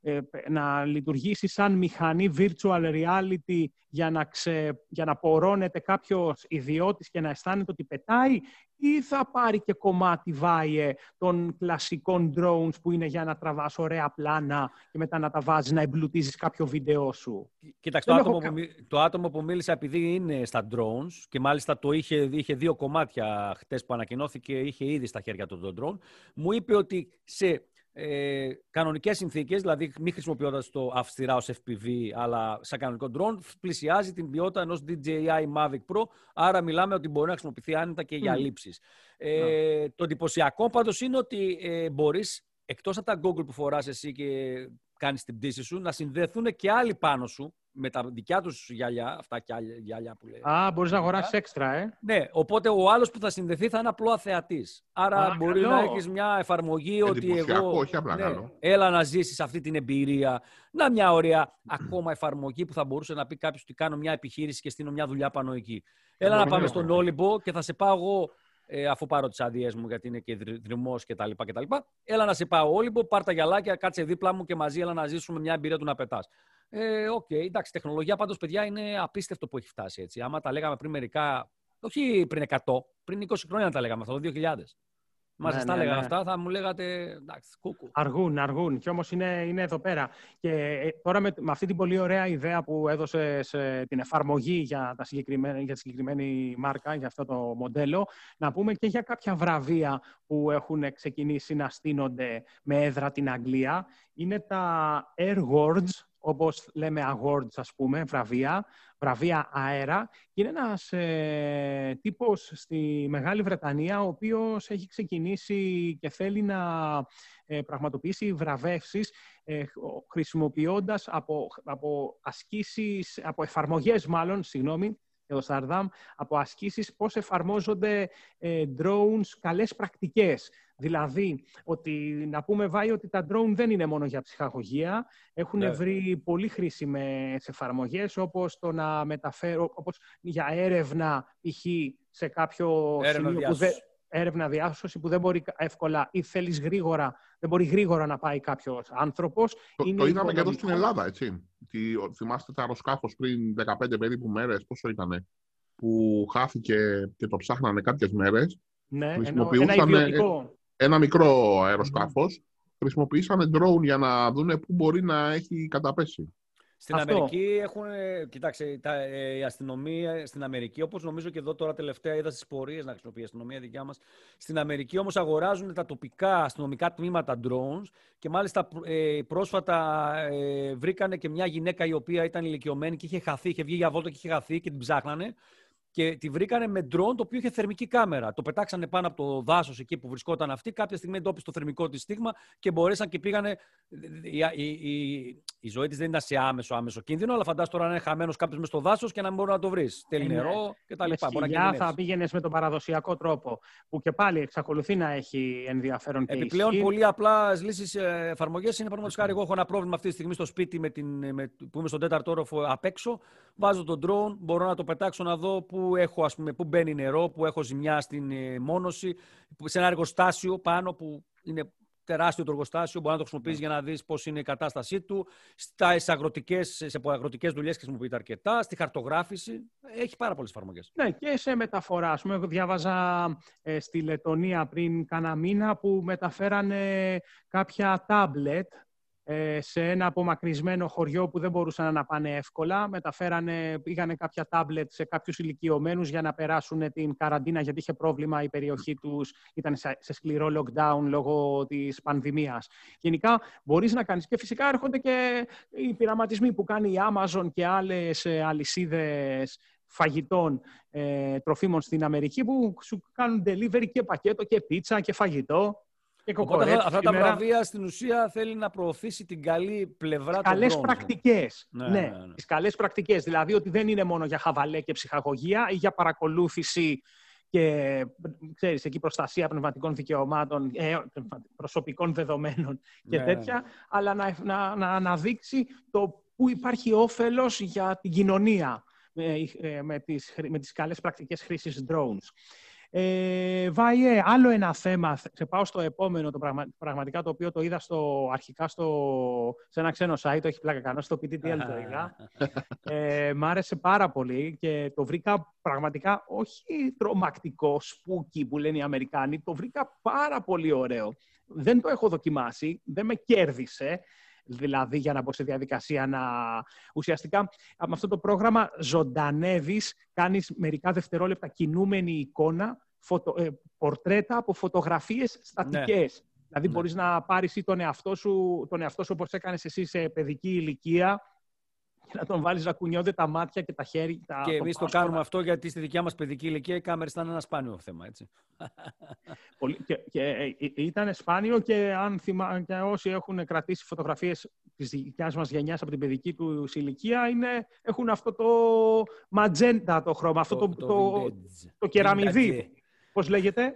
ε, να λειτουργήσει σαν μηχανή virtual reality για να, ξε, για να πορώνεται κάποιος ιδιώτης και να αισθάνεται ότι πετάει ή θα πάρει και κομμάτι βάιε των κλασικών drones που είναι για να τραβάς ωραία πλάνα και μετά να τα βάζεις να εμπλουτίζεις κάποιο βίντεο σου; Κοίταξε, το άτομο, που, το άτομο που μίλησε επειδή είναι στα drones και μάλιστα το είχε, είχε δύο κομμάτια χτες που ανακοινώθηκε, είχε ήδη στα χέρια του το drone, μου είπε ότι σε ε, κανονικές συνθήκες, δηλαδή μη χρησιμοποιώντας το αυστηρά ως FPV, αλλά σαν κανονικό drone, πλησιάζει την ποιότητα ενός DJI Mavic Pro, άρα μιλάμε ότι μπορεί να χρησιμοποιηθεί άνετα και για λήψεις. Ε, Το εντυπωσιακό πάντως είναι ότι ε, μπορείς, εκτός από τα Google που φοράς εσύ και κάνεις την πτήση σου, να συνδεθούν και άλλοι πάνω σου, με τα δικιά τους γυαλιά, αυτά και άλλα γυαλιά που λέει. Α, μπορείς να αγοράσεις έξτρα, ε. Ναι, οπότε ο άλλος που θα συνδεθεί θα είναι απλός θεατής. Άρα Α, μπορεί καλό. να έχεις μια εφαρμογή ότι εγώ. Όχι, απλά ναι, έλα να ζήσεις αυτή την εμπειρία. Να μια ωραία ακόμα εφαρμογή που θα μπορούσε να πει κάποιος ότι κάνω μια επιχείρηση και στείλω μια δουλειά πάνω εκεί. Έλα να πάμε στον Όλυμπο και θα σε πάω εγώ ε, αφού πάρω τις άδειές μου, γιατί είναι και δρυμός κτλ. Έλα να σε πάω Όλυμπο, πάρ τα γυαλάκια, κάτσε δίπλα μου και μαζί έλα να ζήσουμε μια εμπειρία του να πετάς. Ε, OK, okay, εντάξει, τεχνολογία πάντως, παιδιά, είναι απίστευτο που έχει φτάσει έτσι. Άμα τα λέγαμε πριν μερικά, όχι πριν 100, πριν 20 χρόνια τα λέγαμε αυτό, το 2000. Μα ναι, τα ναι, ναι. αυτά, θα μου λέγατε εντάξει, κούκου. Αργούν, αργούν. Και όμως είναι, είναι εδώ πέρα. Και ε, τώρα με, με, αυτή την πολύ ωραία ιδέα που έδωσε σε την εφαρμογή για, τα συγκεκριμένα, για τη συγκεκριμένη μάρκα, για αυτό το μοντέλο, να πούμε και για κάποια βραβεία που έχουν ξεκινήσει να στείνονται με έδρα την Αγγλία. Είναι τα Airwords, όπως λέμε awards, ας πούμε, βραβεία, βραβεία αέρα. Και είναι ένας ε, τύπος στη Μεγάλη Βρετανία, ο οποίος έχει ξεκινήσει και θέλει να ε, πραγματοποιήσει βραβεύσεις ε, χρησιμοποιώντας από, από ασκήσεις, από εφαρμογές μάλλον, συγγνώμη, εδώ Σαρδάμ, από ασκήσεις πώς εφαρμόζονται ε, drones καλές πρακτικές. Δηλαδή, ότι να πούμε βάει ότι τα drone δεν είναι μόνο για ψυχαγωγία. Έχουν ναι. βρει πολύ χρήσιμες εφαρμογές, όπως το να μεταφέρω, όπως για έρευνα, π.χ. σε κάποιο έρευνα σημείο που δεν, έρευνα διάσωση που δεν μπορεί εύκολα ή θέλεις γρήγορα, δεν μπορεί γρήγορα να πάει κάποιος άνθρωπος. Το, το είδαμε και εδώ στην Ελλάδα, έτσι. Τι, θυμάστε το αεροσκάφος πριν 15 περίπου μέρες, πόσο ήταν, που χάθηκε και το ψάχνανε κάποιες μέρες. Ναι, ένα ιδιωτικό ένα μικρό αεροσκάφος. Mm. Χρησιμοποιήσανε drone για να δουν πού μπορεί να έχει καταπέσει. Στην Αμερική έχουν, κοιτάξτε, τα, ε, η αστυνομία στην Αμερική, όπως νομίζω και εδώ τώρα τελευταία είδα στις πορείες να χρησιμοποιεί η αστυνομία δικιά μας, στην Αμερική όμως αγοράζουν τα τοπικά αστυνομικά τμήματα drones και μάλιστα ε, πρόσφατα ε, βρήκανε και μια γυναίκα η οποία ήταν ηλικιωμένη και είχε χαθεί, είχε βγει για βόλτα και είχε χαθεί και την ψάχνανε και τη βρήκανε με ντρόν το οποίο είχε θερμική κάμερα. Το πετάξανε πάνω από το δάσος εκεί που βρισκόταν αυτή. Κάποια στιγμή εντόπισε το θερμικό της στίγμα και μπορέσαν και πήγανε. Η, η, η ζωή της δεν ήταν σε άμεσο, άμεσο κίνδυνο, αλλά φαντάζομαι τώρα να είναι χαμένος κάποιος μες στο δάσος και να μην μπορεί να το βρεις. Θέλει ε, νερό κτλ. Για θα πήγαινες με τον παραδοσιακό τρόπο, που και πάλι εξακολουθεί να έχει ενδιαφέρον και Επιπλέον, ισχύ. πολύ απλά λύσεις ε, εφαρμογές είναι παραδείγματο χάρη. Εγώ έχω ένα πρόβλημα αυτή τη στιγμή στο σπίτι με την, με, που είμαι στον τέταρτο όροφο απ' έξω. Βάζω τον drone, μπορώ να το πετάξω να δω πού, έχω, ας πούμε, πού μπαίνει νερό, πού έχω ζημιά στην ε, μόνωση, σε ένα εργοστάσιο πάνω που είναι τεράστιο το εργοστάσιο, μπορεί να το χρησιμοποιήσει για να δεις πώς είναι η κατάστασή του. Στα αγροτικές, σε αγροτικές δουλειές χρησιμοποιείται αρκετά. Στη χαρτογράφηση. Έχει πάρα πολλές εφαρμογές. Ναι, και σε μεταφορά. Α πούμε, διάβαζα ε, στη Λετωνία πριν κάνα μήνα που μεταφέρανε κάποια τάμπλετ ε, σε ένα απομακρυσμένο χωριό που δεν μπορούσαν να πάνε εύκολα. Μεταφέρανε, πήγανε κάποια τάμπλετ σε κάποιους ηλικιωμένους για να περάσουν την καραντίνα γιατί είχε πρόβλημα η περιοχή τους, ήταν σε σκληρό lockdown λόγω της πανδημίας. Γενικά μπορείς να κάνεις και φυσικά έρχονται και οι πειραματισμοί που κάνει η Amazon και άλλες ε, αλυσίδες φαγητών ε, τροφίμων στην Αμερική που σου κάνουν delivery και πακέτο και πίτσα και φαγητό. Οπότε αυτά τα βραβεία στην ουσία θέλει να προωθήσει την καλή πλευρά των καλές πρακτικές. Ναι, ναι, ναι, ναι. Τις καλές πρακτικές. Δηλαδή ότι δεν είναι μόνο για χαβαλέ και ψυχαγωγία ή για παρακολούθηση και ξέρεις, εκεί προστασία πνευματικών δικαιωμάτων, ε, προσωπικών δεδομένων και ναι. τέτοια, αλλά να, να, να αναδείξει το που υπάρχει όφελος για την κοινωνία με, ε, με, τις, με τις καλές πρακτικές χρήσης drones. Ε, Βάιε, άλλο ένα θέμα, σε πάω στο επόμενο, το πραγματικά το οποίο το είδα στο, αρχικά στο, σε ένα ξένο site, το έχει πλάκα κανένα, στο PTTL το είδα. (laughs) Ε, μ' άρεσε πάρα πολύ και το βρήκα πραγματικά όχι τρομακτικό, σπούκι που λένε οι Αμερικάνοι, το βρήκα πάρα πολύ ωραίο. Δεν το έχω δοκιμάσει, δεν με κέρδισε, δηλαδή για να μπω σε διαδικασία να... Ουσιαστικά με αυτό το πρόγραμμα ζωντανεύεις, κάνεις μερικά δευτερόλεπτα κινούμενη εικόνα, φωτο, ε, πορτρέτα από φωτογραφίες στατικές. Ναι. Δηλαδή ναι. μπορείς να πάρεις ή τον εαυτό σου, τον εαυτό σου όπως έκανες εσύ σε παιδική ηλικία, και να τον βάλεις να κουνιόνται τα μάτια και τα χέρια. Τα, και εμείς το κάνουμε αυτό γιατί στη δικιά μας παιδική ηλικία οι κάμερες ήταν ένα σπάνιο θέμα. Έτσι. (laughs) Πολύ, και, και, ε, ε, ήταν σπάνιο και αν θυμά, και όσοι έχουν κρατήσει φωτογραφίες της δικιάς μας γενιάς από την παιδική του ηλικία είναι, έχουν αυτό το ματζέντα το χρώμα, αυτό το, το, το, το κεραμιδί. Πώς λέγεται;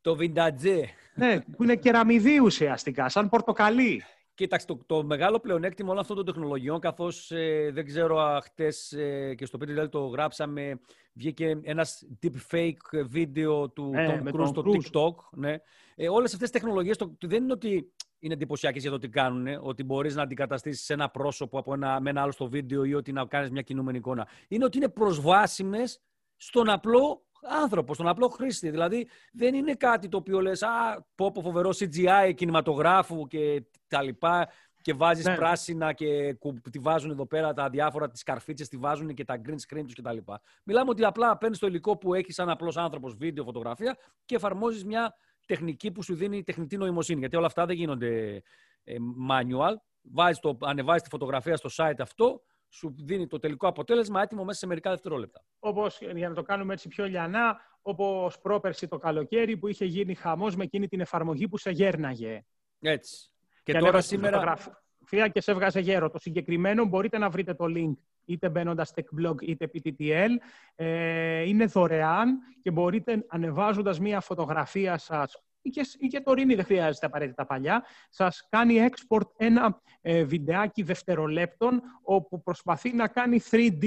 Το βιντατζέ. Ναι, που είναι κεραμιδί ουσιαστικά, σαν πορτοκαλί. Κοίταξε, το, το μεγάλο πλεονέκτημα όλων αυτών των τεχνολογιών, καθώς ε, δεν ξέρω, χτες ε, και στο PTL το γράψαμε, βγήκε ένας deepfake βίντεο του ε, Tom Cruise στο TikTok. Ναι. Ε, Όλες αυτές τις τεχνολογίες δεν είναι ότι είναι εντυπωσιακές για το τι κάνουν, ότι μπορείς να αντικαταστήσεις ένα πρόσωπο από ένα, με ένα άλλο στο βίντεο ή ότι να κάνεις μια κινούμενη εικόνα. Είναι ότι είναι προσβάσιμες στον απλό άνθρωπο, στον απλό χρήστη. Δηλαδή δεν είναι κάτι το οποίο λες «Α, πω πω φοβερό CGI κινηματογράφου και τα λοιπά» και βάζεις ναι. πράσινα και τη βάζουν εδώ πέρα τα διάφορα, τις καρφίτσες τη βάζουν και τα green screen τους κτλ. Μιλάμε ότι απλά παίρνεις το υλικό που έχεις σαν απλός άνθρωπος βίντεο, φωτογραφία και εφαρμόζεις μια τεχνική που σου δίνει τεχνητή νοημοσύνη. Γιατί όλα αυτά δεν γίνονται ε, manual. Βάζεις το, ανεβάζεις τη φωτογραφία στο site αυτό, σου δίνει το τελικό αποτέλεσμα έτοιμο μέσα σε μερικά δευτερόλεπτα. Όπως για να το κάνουμε έτσι πιο λιανά, όπως πρόπερση το καλοκαίρι που είχε γίνει χαμός με εκείνη την εφαρμογή που σε γέρναγε. Έτσι. Και, και τώρα σήμερα. Φωτογραφία και σε έβγαζε γέρο. Το συγκεκριμένο μπορείτε να βρείτε το link είτε μπαίνοντας TechBlog είτε PTTL. Ε, είναι δωρεάν και μπορείτε ανεβάζοντας μία φωτογραφία σας ή και, ή και τωρινή, δεν χρειάζεται απαραίτητα παλιά, σας κάνει export ένα ε, βιντεάκι δευτερολέπτων όπου προσπαθεί να κάνει 3D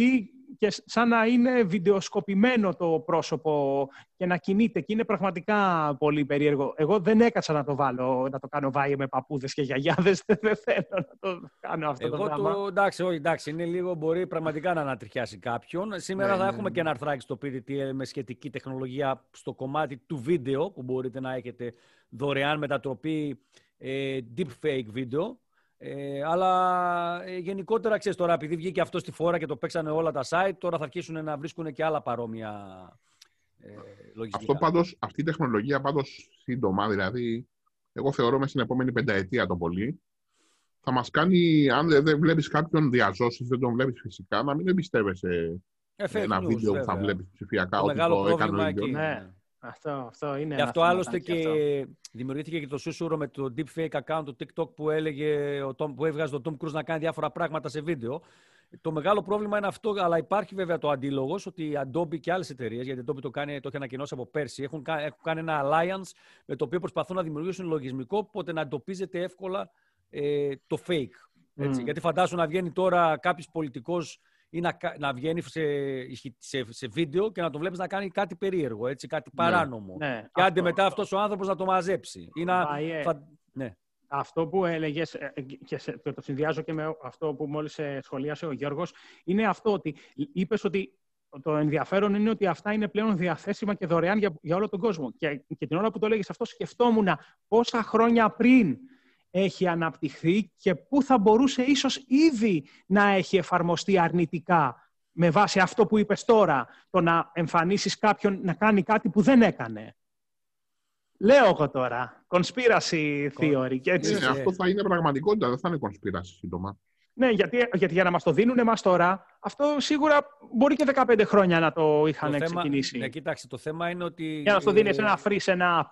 και σαν να είναι βιντεοσκοπημένο το πρόσωπο και να κινείται. Και είναι πραγματικά πολύ περίεργο. Εγώ δεν έκατσα να το βάλω, να το κάνω βάη με παππούδες και γιαγιάδες. (laughs) Δεν θέλω να το κάνω αυτό Εγώ το πράγμα. Το, εντάξει, όχι, εντάξει, είναι λίγο, μπορεί πραγματικά να ανατριχιάσει κάποιον. Σήμερα ναι, θα ναι, έχουμε ναι. και ένα αρθράκι στο PDT με σχετική τεχνολογία στο κομμάτι του βίντεο που μπορείτε να έχετε δωρεάν μετατροπή ε, deepfake βίντεο ε, αλλά ε, γενικότερα, ξέρεις τώρα, επειδή βγήκε αυτό στη φόρα και το παίξανε όλα τα site, τώρα θα αρχίσουν να βρίσκουν και άλλα παρόμοια ε, λογιστικά. Αυτό πάντως, αυτή η τεχνολογία πάντως σύντομα, δηλαδή, εγώ θεωρώ μέσα στην επόμενη πενταετία το πολύ, θα μας κάνει, αν δεν βλέπεις κάποιον διαζώσεις, δεν τον βλέπεις φυσικά, να μην εμπιστεύεσαι ε, ένα βίντεο που θα βλέπεις ψηφιακά, το ότι το έκανε ο ίδιος. Ναι. Αυτό, αυτό είναι. Γι' αυτό άλλωστε και δημιουργήθηκε και το σούσουρο με το deepfake account του TikTok που, έλεγε, ο Tom, που έβγαζε τον Tom Cruise να κάνει διάφορα πράγματα σε βίντεο. Το μεγάλο πρόβλημα είναι αυτό, αλλά υπάρχει βέβαια το αντίλογος ότι η Adobe και άλλες εταιρείες, γιατί η Adobe το, κάνει, το έχει ανακοινώσει από πέρσι, έχουν, έχουν κάνει ένα alliance με το οποίο προσπαθούν να δημιουργήσουν λογισμικό, οπότε να εντοπίζεται εύκολα ε, το fake. Έτσι. Mm. Γιατί φαντάσου να βγαίνει τώρα κάποιος πολιτικός ή να, να βγαίνει σε, σε, σε, βίντεο και να τον βλέπεις να κάνει κάτι περίεργο, έτσι, κάτι ναι. παράνομο. Ναι, και άντε μετά αυτός ο άνθρωπος να το μαζέψει. Ή να, θα, ναι. Αυτό που έλεγες ε, και το συνδυάζω και με αυτό που μόλις ε, σχολίασε ο Γιώργος, είναι αυτό ότι είπες ότι το ενδιαφέρον είναι ότι αυτά είναι πλέον διαθέσιμα και δωρεάν για, για όλο τον κόσμο. Και, και την ώρα που το έλεγες αυτό σκεφτόμουν πόσα χρόνια πριν έχει αναπτυχθεί και πού θα μπορούσε ίσως ήδη να έχει εφαρμοστεί αρνητικά με βάση αυτό που είπες τώρα, το να εμφανίσεις κάποιον να κάνει κάτι που δεν έκανε. Λέω εγώ τώρα, conspiracy theory. Και έτσι. Ναι, αυτό θα είναι πραγματικότητα, δεν θα είναι conspiracy σύντομα. Ναι, γιατί, γιατί για να μας το δίνουν εμάς τώρα, αυτό σίγουρα μπορεί και 15 χρόνια να το είχαν το ξεκινήσει. Θέμα, ναι, κοιτάξτε, το θέμα είναι ότι... Για να το δίνεις ένα free σε ένα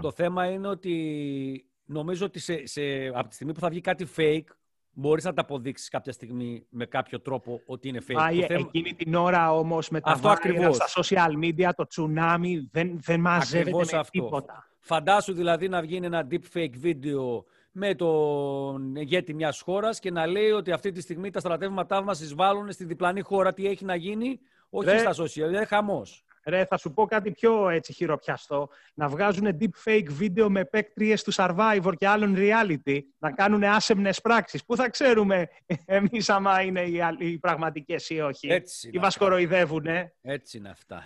Το θέμα είναι ότι νομίζω ότι σε, σε, από τη στιγμή που θα βγει κάτι fake, μπορείς να τα αποδείξεις κάποια στιγμή με κάποιο τρόπο ότι είναι fake. Μα, Το ε, θέμα- Εκείνη την ώρα όμως με τα Αυτό viral ακριβώς. στα social media, το τσουνάμι δεν, δεν μαζεύεται Ακριβώς με αυτό. τίποτα. Φαντάσου δηλαδή να βγει ένα deepfake βίντεο με τον ηγέτη μιας χώρας και να λέει ότι αυτή τη στιγμή τα στρατεύματά μας εισβάλλουν στη διπλανή χώρα. Τι έχει να γίνει, όχι Ρε. στα social, είναι χαμός. Ρε, θα σου πω κάτι πιο έτσι χειροπιαστό. Να βγάζουν deepfake βίντεο με παίκτριες του Survivor και άλλων reality. Να κάνουν άσεμνες πράξεις. Πού θα ξέρουμε εμείς άμα είναι οι, αλ- οι πραγματικές ή όχι. Έτσι Ή είναι μας αυτά. κοροϊδεύουνε. Έτσι είναι αυτά.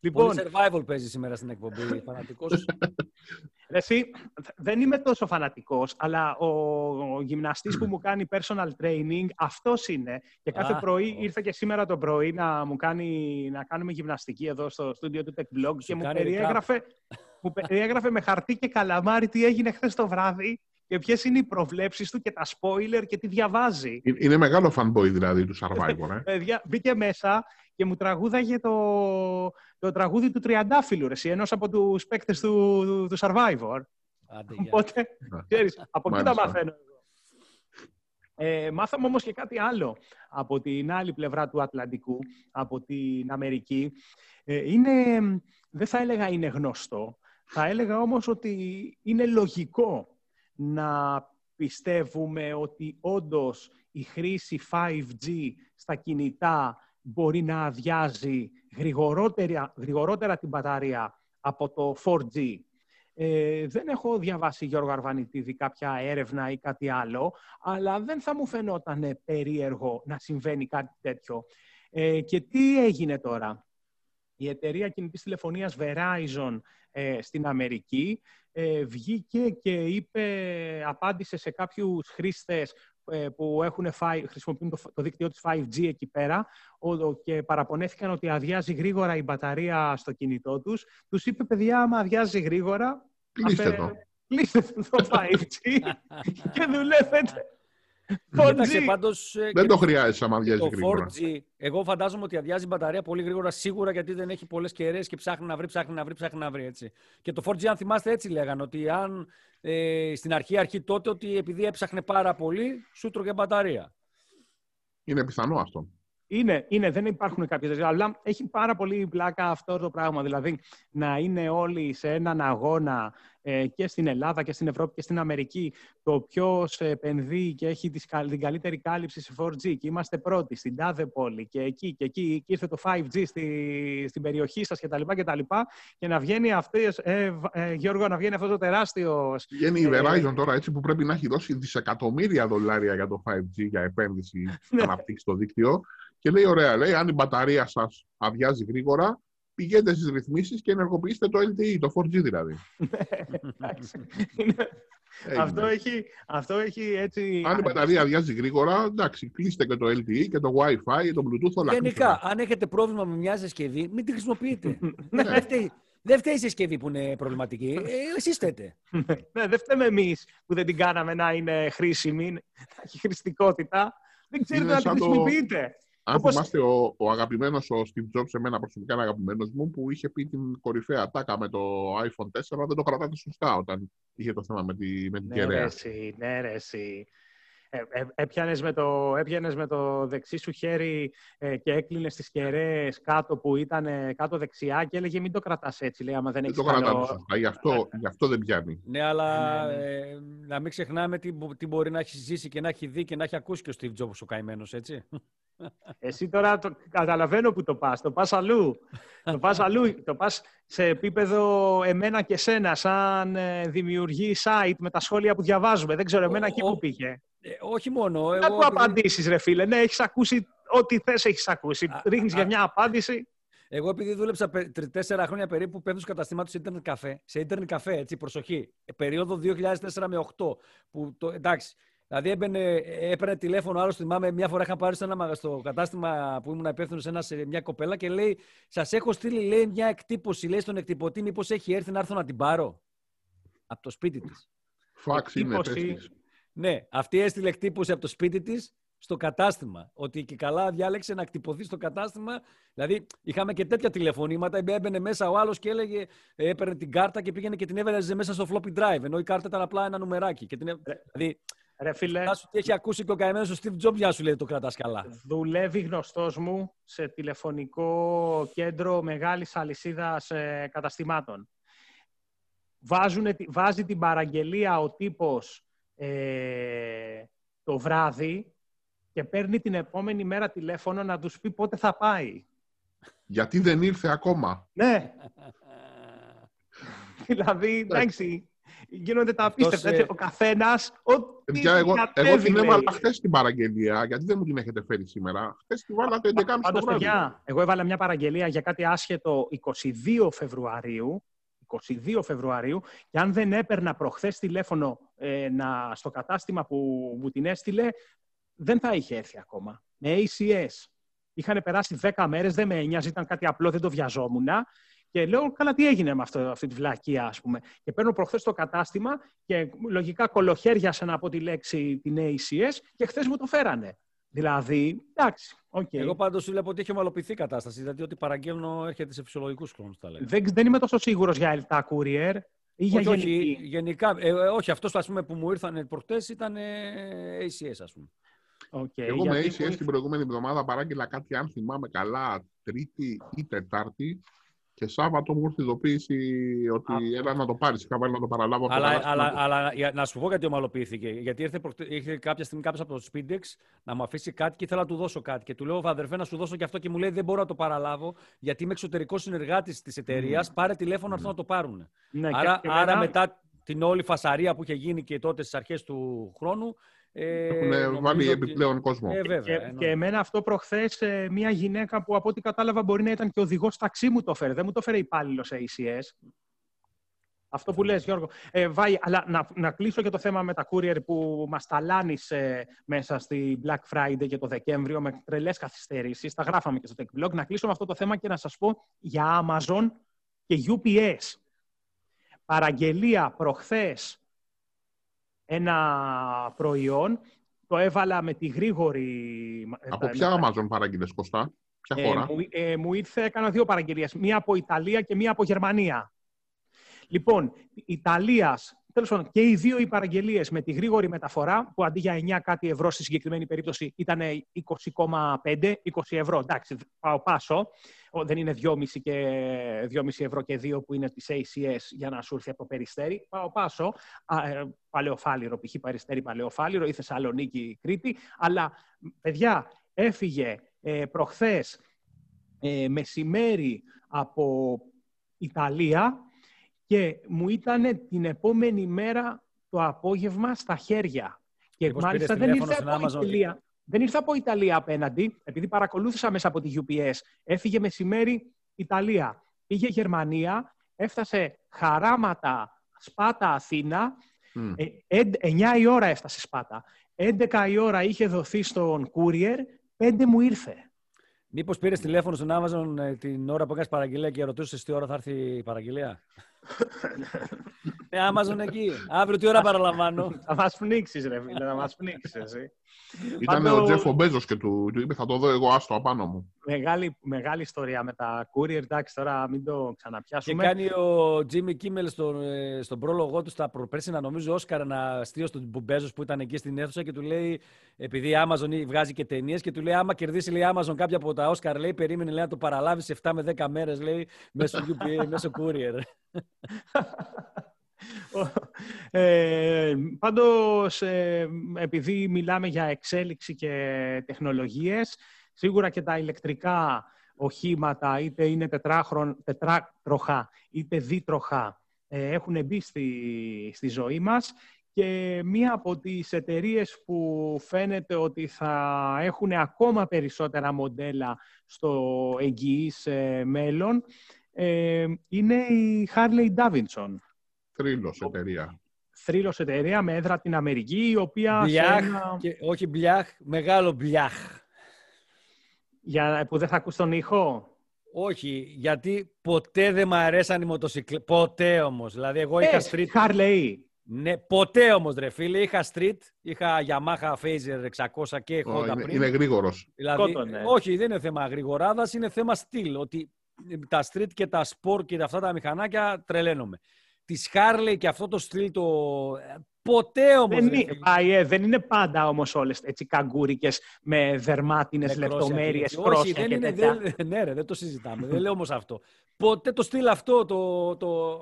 Λοιπόν, Πολύ survival παίζει σήμερα στην εκπομπή. (laughs) Φανατικός. Ρε, Εσύ, δεν είμαι τόσο φανατικός, αλλά ο, ο γυμναστής που μου κάνει personal training, αυτός είναι. Και κάθε Α, πρωί, ω. ήρθε και σήμερα το πρωί να μου κάνει, να κάνουμε γυμναστική εδώ στο στούντιο του Tech Blog και μου κάνει περιέγραφε, μου περιέγραφε με χαρτί και καλαμάρι τι έγινε χθες το βράδυ και ποιες είναι οι προβλέψεις του και τα spoiler και τι διαβάζει. Ε- Είναι μεγάλο fanboy δηλαδή του Survivor, ε. (laughs) Παιδιά, μπήκε μέσα και μου τραγούδαγε το, το τραγούδι του Τριαντάφυλλου, ρε, εσύ, ενός από τους παίκτες του, του, του Survivor. Άντε, γεια. Οπότε, ξέρεις, από εκεί τα Μάλιστα. μαθαίνω εγώ. Ε, μάθαμε όμως και κάτι άλλο από την άλλη πλευρά του Ατλαντικού, από την Αμερική. Ε, είναι, δεν θα έλεγα είναι γνωστό, θα έλεγα όμως ότι είναι λογικό να πιστεύουμε ότι όντως η χρήση 5G στα κινητά μπορεί να αδειάζει γρηγορότερα, γρηγορότερα την μπαταρία από το 4G. Ε, δεν έχω διαβάσει, Γιώργο Αρβανιτίδη, κάποια έρευνα ή κάτι άλλο, αλλά δεν θα μου φαινόταν περίεργο να συμβαίνει κάτι τέτοιο. Ε, και τι έγινε τώρα; Η εταιρεία κινητής τηλεφωνίας Verizon ε, στην Αμερική ε, βγήκε και είπε, απάντησε σε κάποιους χρήστες ε, που έχουν φάει, χρησιμοποιούν το, το δίκτυο της 5G εκεί πέρα ο- και παραπονέθηκαν ότι αδειάζει γρήγορα η μπαταρία στο κινητό τους. Τους είπε, παιδιά, άμα αδειάζει γρήγορα, Κλείστε αφε- το. (laughs) κλείστε το 5G (laughs) και δουλεύετε. Κοίταξε 4G. πάντως, ε, Δεν και το χρειάζεσαι άμα αδειάζει το γρήγορα. 4G, εγώ φαντάζομαι ότι αδειάζει η μπαταρία πολύ γρήγορα σίγουρα γιατί δεν έχει πολλές κεραίες και ψάχνει να βρει, ψάχνει να βρει, ψάχνει να βρει. Έτσι. Και το 4G, αν θυμάστε, έτσι λέγανε ότι αν ε, στην αρχή, αρχή τότε, ότι επειδή έψαχνε πάρα πολύ, σου τρώγε μπαταρία. Είναι πιθανό αυτό. Είναι, είναι, δεν υπάρχουν κάποιες τέτοιες, αλλά έχει πάρα πολύ πλάκα αυτό το πράγμα. Δηλαδή, να είναι όλοι σε έναν αγώνα ε, και στην Ελλάδα και στην Ευρώπη και στην Αμερική το ποιος επενδύει και έχει τις, καλ- την καλύτερη κάλυψη σε 4G και είμαστε πρώτοι στην τάδε πόλη και εκεί και εκεί και ήρθε το 5G στη, στην περιοχή σας κτλ. Και, τα λοιπά, και να βγαίνει αυτές, ε, β- ε, Γιώργο, να βγαίνει αυτός το τεράστιος Βγαίνει η Ε, Verizon τώρα έτσι που πρέπει να έχει δώσει δισεκατομμύρια δολάρια για το 5G για επένδυση Ναι. να αναπτύξει το δίκτυο. Και λέει: Ωραία, λέει, αν η μπαταρία σας αδειάζει γρήγορα, πηγαίνετε στις ρυθμίσεις και ενεργοποιήστε το LTE, το 4G δηλαδή. Εντάξει. Είναι- Έγινε. αυτό, έχει, αυτό έχει έτσι... Αν η μπαταρία αδειάζει γρήγορα, εντάξει, κλείστε και το LTE και το Wi-Fi και το Bluetooth, όλα Γενικά, κλείστηκαν. αν έχετε πρόβλημα με μια συσκευή, μην τη χρησιμοποιείτε. Ναι. δεν, φταίει, δεν φταίει η συσκευή που είναι προβληματική. Ε, εσείς φταίτε. Ναι, δεν φταίμε εμείς που δεν την κάναμε να είναι χρήσιμη, να έχει χρηστικότητα. Δεν ξέρετε Είναι να την σαν το- χρησιμοποιείτε. Αν Όπως- θυμάστε, ο, ο αγαπημένος ο Steve Jobs, εμένα προσωπικά είναι αγαπημένος μου, που είχε πει την κορυφαία τάκα με το iPhone 4, δεν το κρατάτε σωστά όταν είχε το θέμα με, τη, με την Ναι, ρε, κεραία. εσύ, ναι, ρε, εσύ. Ε, ε, έπιανες, με το, έπιανες με το δεξί σου χέρι ε, και έκλεινες τις κεραίες κάτω που ήταν ε, κάτω δεξιά και έλεγε μην το κρατάς έτσι, λέει, άμα δεν Δεν έχεις το κρατάτε καλό... σωστά, γι' αυτό, γι' αυτό δεν πιάνει. Ναι, αλλά Ναι, ναι, ναι. ε, να μην ξεχνάμε τι, μπο- τι μπορεί να έχει ζήσει και να έχει δει και να έχει ακούσει και ο Steve Jobs ο καημένος, έτσι. Εσύ τώρα το, καταλαβαίνω που το πας, το πας αλλού. το πας αλλού, το πας σε επίπεδο εμένα και σένα, σαν ε, δημιουργή site με τα σχόλια που διαβάζουμε. Δεν ξέρω, εμένα Ο- εκεί ο- που πήγε. Ε, όχι μόνο. Να Εγώ, του επειδή- απαντήσεις, ρε φίλε. Ναι, έχεις ακούσει ό,τι θες έχεις ακούσει. Α, Ρίχνεις α, για μια απάντηση. Εγώ επειδή δούλεψα πε- τρι- τέσσερα χρόνια περίπου πέφτω στο καταστήμα του σε ίντερνετ καφέ. Σε ίντερνετ καφέ, έτσι, προσοχή. Ε, Περίοδο 2004 με 8. Που το, εντάξει, δηλαδή έμπαινε, έπαιρνε τηλέφωνο άλλο. Θυμάμαι μια φορά είχα πάρει στο, ένα, μαγα- στο κατάστημα που ήμουν υπεύθυνος σε, ένα- σε μια κοπέλα και λέει: Σας έχω στείλει λέει, μια εκτύπωση λέει, στον εκτυπωτή, μήπως έχει έρθει να έρθω να την πάρω. Από το σπίτι της. Φάξ είναι Εκτύπωση. θέσεις. Ναι, αυτή έστειλε εκτύπωση από το σπίτι της στο κατάστημα. Ότι και καλά διάλεξε να εκτυπωθεί στο κατάστημα. Δηλαδή, είχαμε και τέτοια τηλεφωνήματα. Έμπαινε μέσα ο άλλος και έλεγε, ε, έπαιρνε την κάρτα και πήγαινε και την έβαλε μέσα στο floppy drive. Ενώ η κάρτα ήταν απλά ένα νουμεράκι. Και την... έ- Δηλαδή, Ρε φίλε, Φαντάσου τι έχει ακούσει και ο καημένος ο Steve Jobs για να σου λέει το κρατάς καλά. δουλεύει γνωστός μου σε τηλεφωνικό κέντρο μεγάλης αλυσίδας ε, καταστημάτων. Βάζουνε, τη- βάζει την παραγγελία ο τύπος ε, το βράδυ και παίρνει την επόμενη μέρα τηλέφωνο να τους πει πότε θα πάει. Γιατί δεν ήρθε ακόμα; Ναι, (laughs) δηλαδή, εντάξει, γίνονται τα Αυτός, απίστευτα. ε, έτσι, Ο καθένας, ό,τι Παιδιά, εγώ, εγώ κατέβει, την λέει. έβαλα χθες την παραγγελία, γιατί δεν μου την έχετε φέρει σήμερα. Χθες την βάλα το 11.30 το Πάντως, βράδυ. παιδιά, εγώ έβαλα μια παραγγελία για κάτι άσχετο 22 Φεβρουαρίου. 22 Φεβρουαρίου και αν δεν έπαιρνα προχθές τηλέφωνο ε, να, στο κατάστημα που μου την έστειλε, δεν θα είχε έρθει ακόμα. Με ACS. Είχαν περάσει 10 μέρες, δεν με ένοιαζε, ήταν κάτι απλό, δεν το βιαζόμουν. Και λέω, καλά, τι έγινε με αυτό, αυτή τη βλακεία, ας πούμε. Και παίρνω προχθές το κατάστημα και λογικά κωλοχέριασα από τη λέξη την ACS και χθες μου το φέρανε. Δηλαδή, εντάξει, οκ. Εγώ πάντως σου βλέπω ότι έχει ομαλοποιηθεί η κατάσταση. Δηλαδή ότι παραγγέλνω έρχεται σε φυσιολογικούς χρόνους, τα λέγαμε. Δεν, δεν είμαι τόσο σίγουρος για ΕΛΤΑ Courier ή για όχι, όχι, γενική. γενικά. Ε, ε, όχι, αυτός ας πούμε, που μου ήρθαν προχτές ήταν ε, ACS, ας πούμε. Οκ, Εγώ με γιατί ACS μου- την προηγούμενη εβδομάδα παράγγειλα κάτι, αν θυμάμαι καλά, Τρίτη ή Τετάρτη. Και Σάββατο μου ήρθε ειδοποίηση ότι Αυτό. έλα να το πάρεις. Είχα βάλει να το παραλάβω από το Αλλά, κατάστημα αλλά, του. αλλά για- να σου πω γιατί ομαλοποιήθηκε. Γιατί ήρθε, προχτε- ήρθε κάποια στιγμή κάποιος από το Speedex να μου αφήσει κάτι και ήθελα να του δώσω κάτι. Και του λέω, αδερφέ, να σου δώσω και αυτό. Και μου λέει, Δεν μπορώ να το παραλάβω, γιατί είμαι εξωτερικός συνεργάτης της εταιρείας. Πάρε τηλέφωνο να έρθουν να το πάρουν. Ναι, και- άρα, και άρα εμένα- μετά την όλη φασαρία που είχε γίνει και τότε στις αρχές του χρόνου. Ε, Έχουν νομίζω βάλει ότι- επιπλέον κόσμο. Ε, βέβαια. Και, εννοείται. και εμένα αυτό προχθές ε, μια γυναίκα που από ό,τι κατάλαβα μπορεί να ήταν και οδηγός ταξί μου το φέρε. Δεν μου το φέρε υπάλληλος ACS. Αυτό που λες, Γιώργο. Ε, Βάη, αλλά να, να κλείσω και το θέμα με τα courier που μας ταλάνισε μέσα στη Black Friday και το Δεκέμβριο με τρελές καθυστερήσεις. Τα γράφαμε και στο Tech Blog. Να κλείσω με αυτό το θέμα και να σας πω για Amazon και UPS. Παραγγελία προχθές ένα προϊόν, το έβαλα με τη γρήγορη... Από ε, ποια με- Amazon παράγγειλες, Κωστά, ποια ε, χώρα; μου, ε, μου ήρθε, έκανα δύο παραγγελίες. Μία από Ιταλία και μία από Γερμανία. Λοιπόν, Ιταλίας, τέλος πάντων, και οι δύο οι παραγγελίες με τη γρήγορη μεταφορά, που αντί για 9 κάτι ευρώ στη συγκεκριμένη περίπτωση ήταν 20,5, 20 ευρώ. Εντάξει, πάω πάσο. Ο, Δεν είναι 2,5 και 2,5 ευρώ και 2 που είναι της ACS για να σου έρθει από το Περιστέρι. Πάω πάσο. Α, ε, παλαιοφάλιρο, π.χ. Περιστέρι Παλαιοφάλιρο ή Θεσσαλονίκη Κρήτη. Αλλά, παιδιά, έφυγε ε, προχθές ε, μεσημέρι από Ιταλία και μου ήταν την επόμενη μέρα το απόγευμα στα χέρια. Και Μήπως μάλιστα πήρες δεν τηλέφωνο ήρθε, στην από Amazon; Ιταλία, δεν ήρθε από Ιταλία απέναντι, επειδή παρακολούθησα μέσα από τη UPS. Έφυγε μεσημέρι Ιταλία. Πήγε Γερμανία, έφτασε χαράματα Σπάτα Αθήνα. Μμ. Ε, εντ- 9 η ώρα έφτασε Σπάτα. 11 η ώρα είχε δοθεί στον courier, 5 μου ήρθε. Μήπως πήρες τηλέφωνο στον Amazon ε, την ώρα που έκανες παραγγελία και ρωτούσες τι ώρα θα έρθει η παραγγελία; Ε, Amazon εκεί. Αύριο τι ώρα παραλαμβάνω; Θα μας πνίξεις ρε φίλε, θα μας πνίξεις εσύ. Ήταν Πάντως- ο Τζέφο Μπέζο και του, του είπε: Θα το δω εγώ, άστο απάνω μου. Μεγάλη, μεγάλη ιστορία με τα courier, εντάξει τώρα μην το Και ξαναπιάσουμε. κάνει ο Jimmy Kimmel στον, ε, στον πρόλογο του στα προπέρσινα, νομίζω, Όσκαρ ένα αστείο στον Μπουμπέζο που ήταν εκεί στην αίθουσα και του λέει, επειδή η Amazon βγάζει και ταινίες, και του λέει: Άμα κερδίσει λέει, η Amazon κάποια από τα Όσκαρ, λέει, περίμενε λέει, να το παραλάβεις σε 7 με 10 μέρες, λέει, μέσω, (laughs) UPA, μέσω courier. (laughs) Ε, πάντως, ε, επειδή μιλάμε για εξέλιξη και τεχνολογίες, σίγουρα και τα ηλεκτρικά οχήματα, είτε είναι τετράχρον, τετράτροχα, είτε δίτροχα, ε, έχουν μπει στη, στη ζωή μας και μία από τις εταιρείες που φαίνεται ότι θα έχουν ακόμα περισσότερα μοντέλα στο εγγυής ε, μέλλον ε, είναι η Harley Davidson Θρύλος εταιρεία. θρύλος εταιρεία με έδρα την Αμερική, η οποία σε Μπλιάχ, ένα- και, όχι μπλιάχ, μεγάλο μπλιάχ. για, που δεν θα ακούς τον ήχο; Όχι, γιατί ποτέ δεν μ' αρέσαν οι μοτοσυκλέτες. Ποτέ όμως. Δηλαδή, εγώ είχα Ε, street. Harley. Ναι, ποτέ όμως, ρε φίλε. Είχα street, είχα Yamaha Phaser 600 και Ω, Honda είναι, πριν. είναι γρήγορος. Δηλαδή, Σκότωνες. όχι, δεν είναι θέμα γρηγοράδας, είναι θέμα στυλ. Ότι τα street και τα sport και αυτά τα μηχανάκια τρελαίνομαι. Τη Harley και αυτό το στυλ το... Ποτέ όμως. Δεν, είναι, δεν είναι πάντα όμως όλες έτσι καγκούρικες με δερμάτινες λεπτομέρειες, Όχι, δεν είναι. Δεν, ναι, ρε, δεν το συζητάμε. δεν λέω όμως αυτό. Ποτέ το στυλ αυτό. Το, το...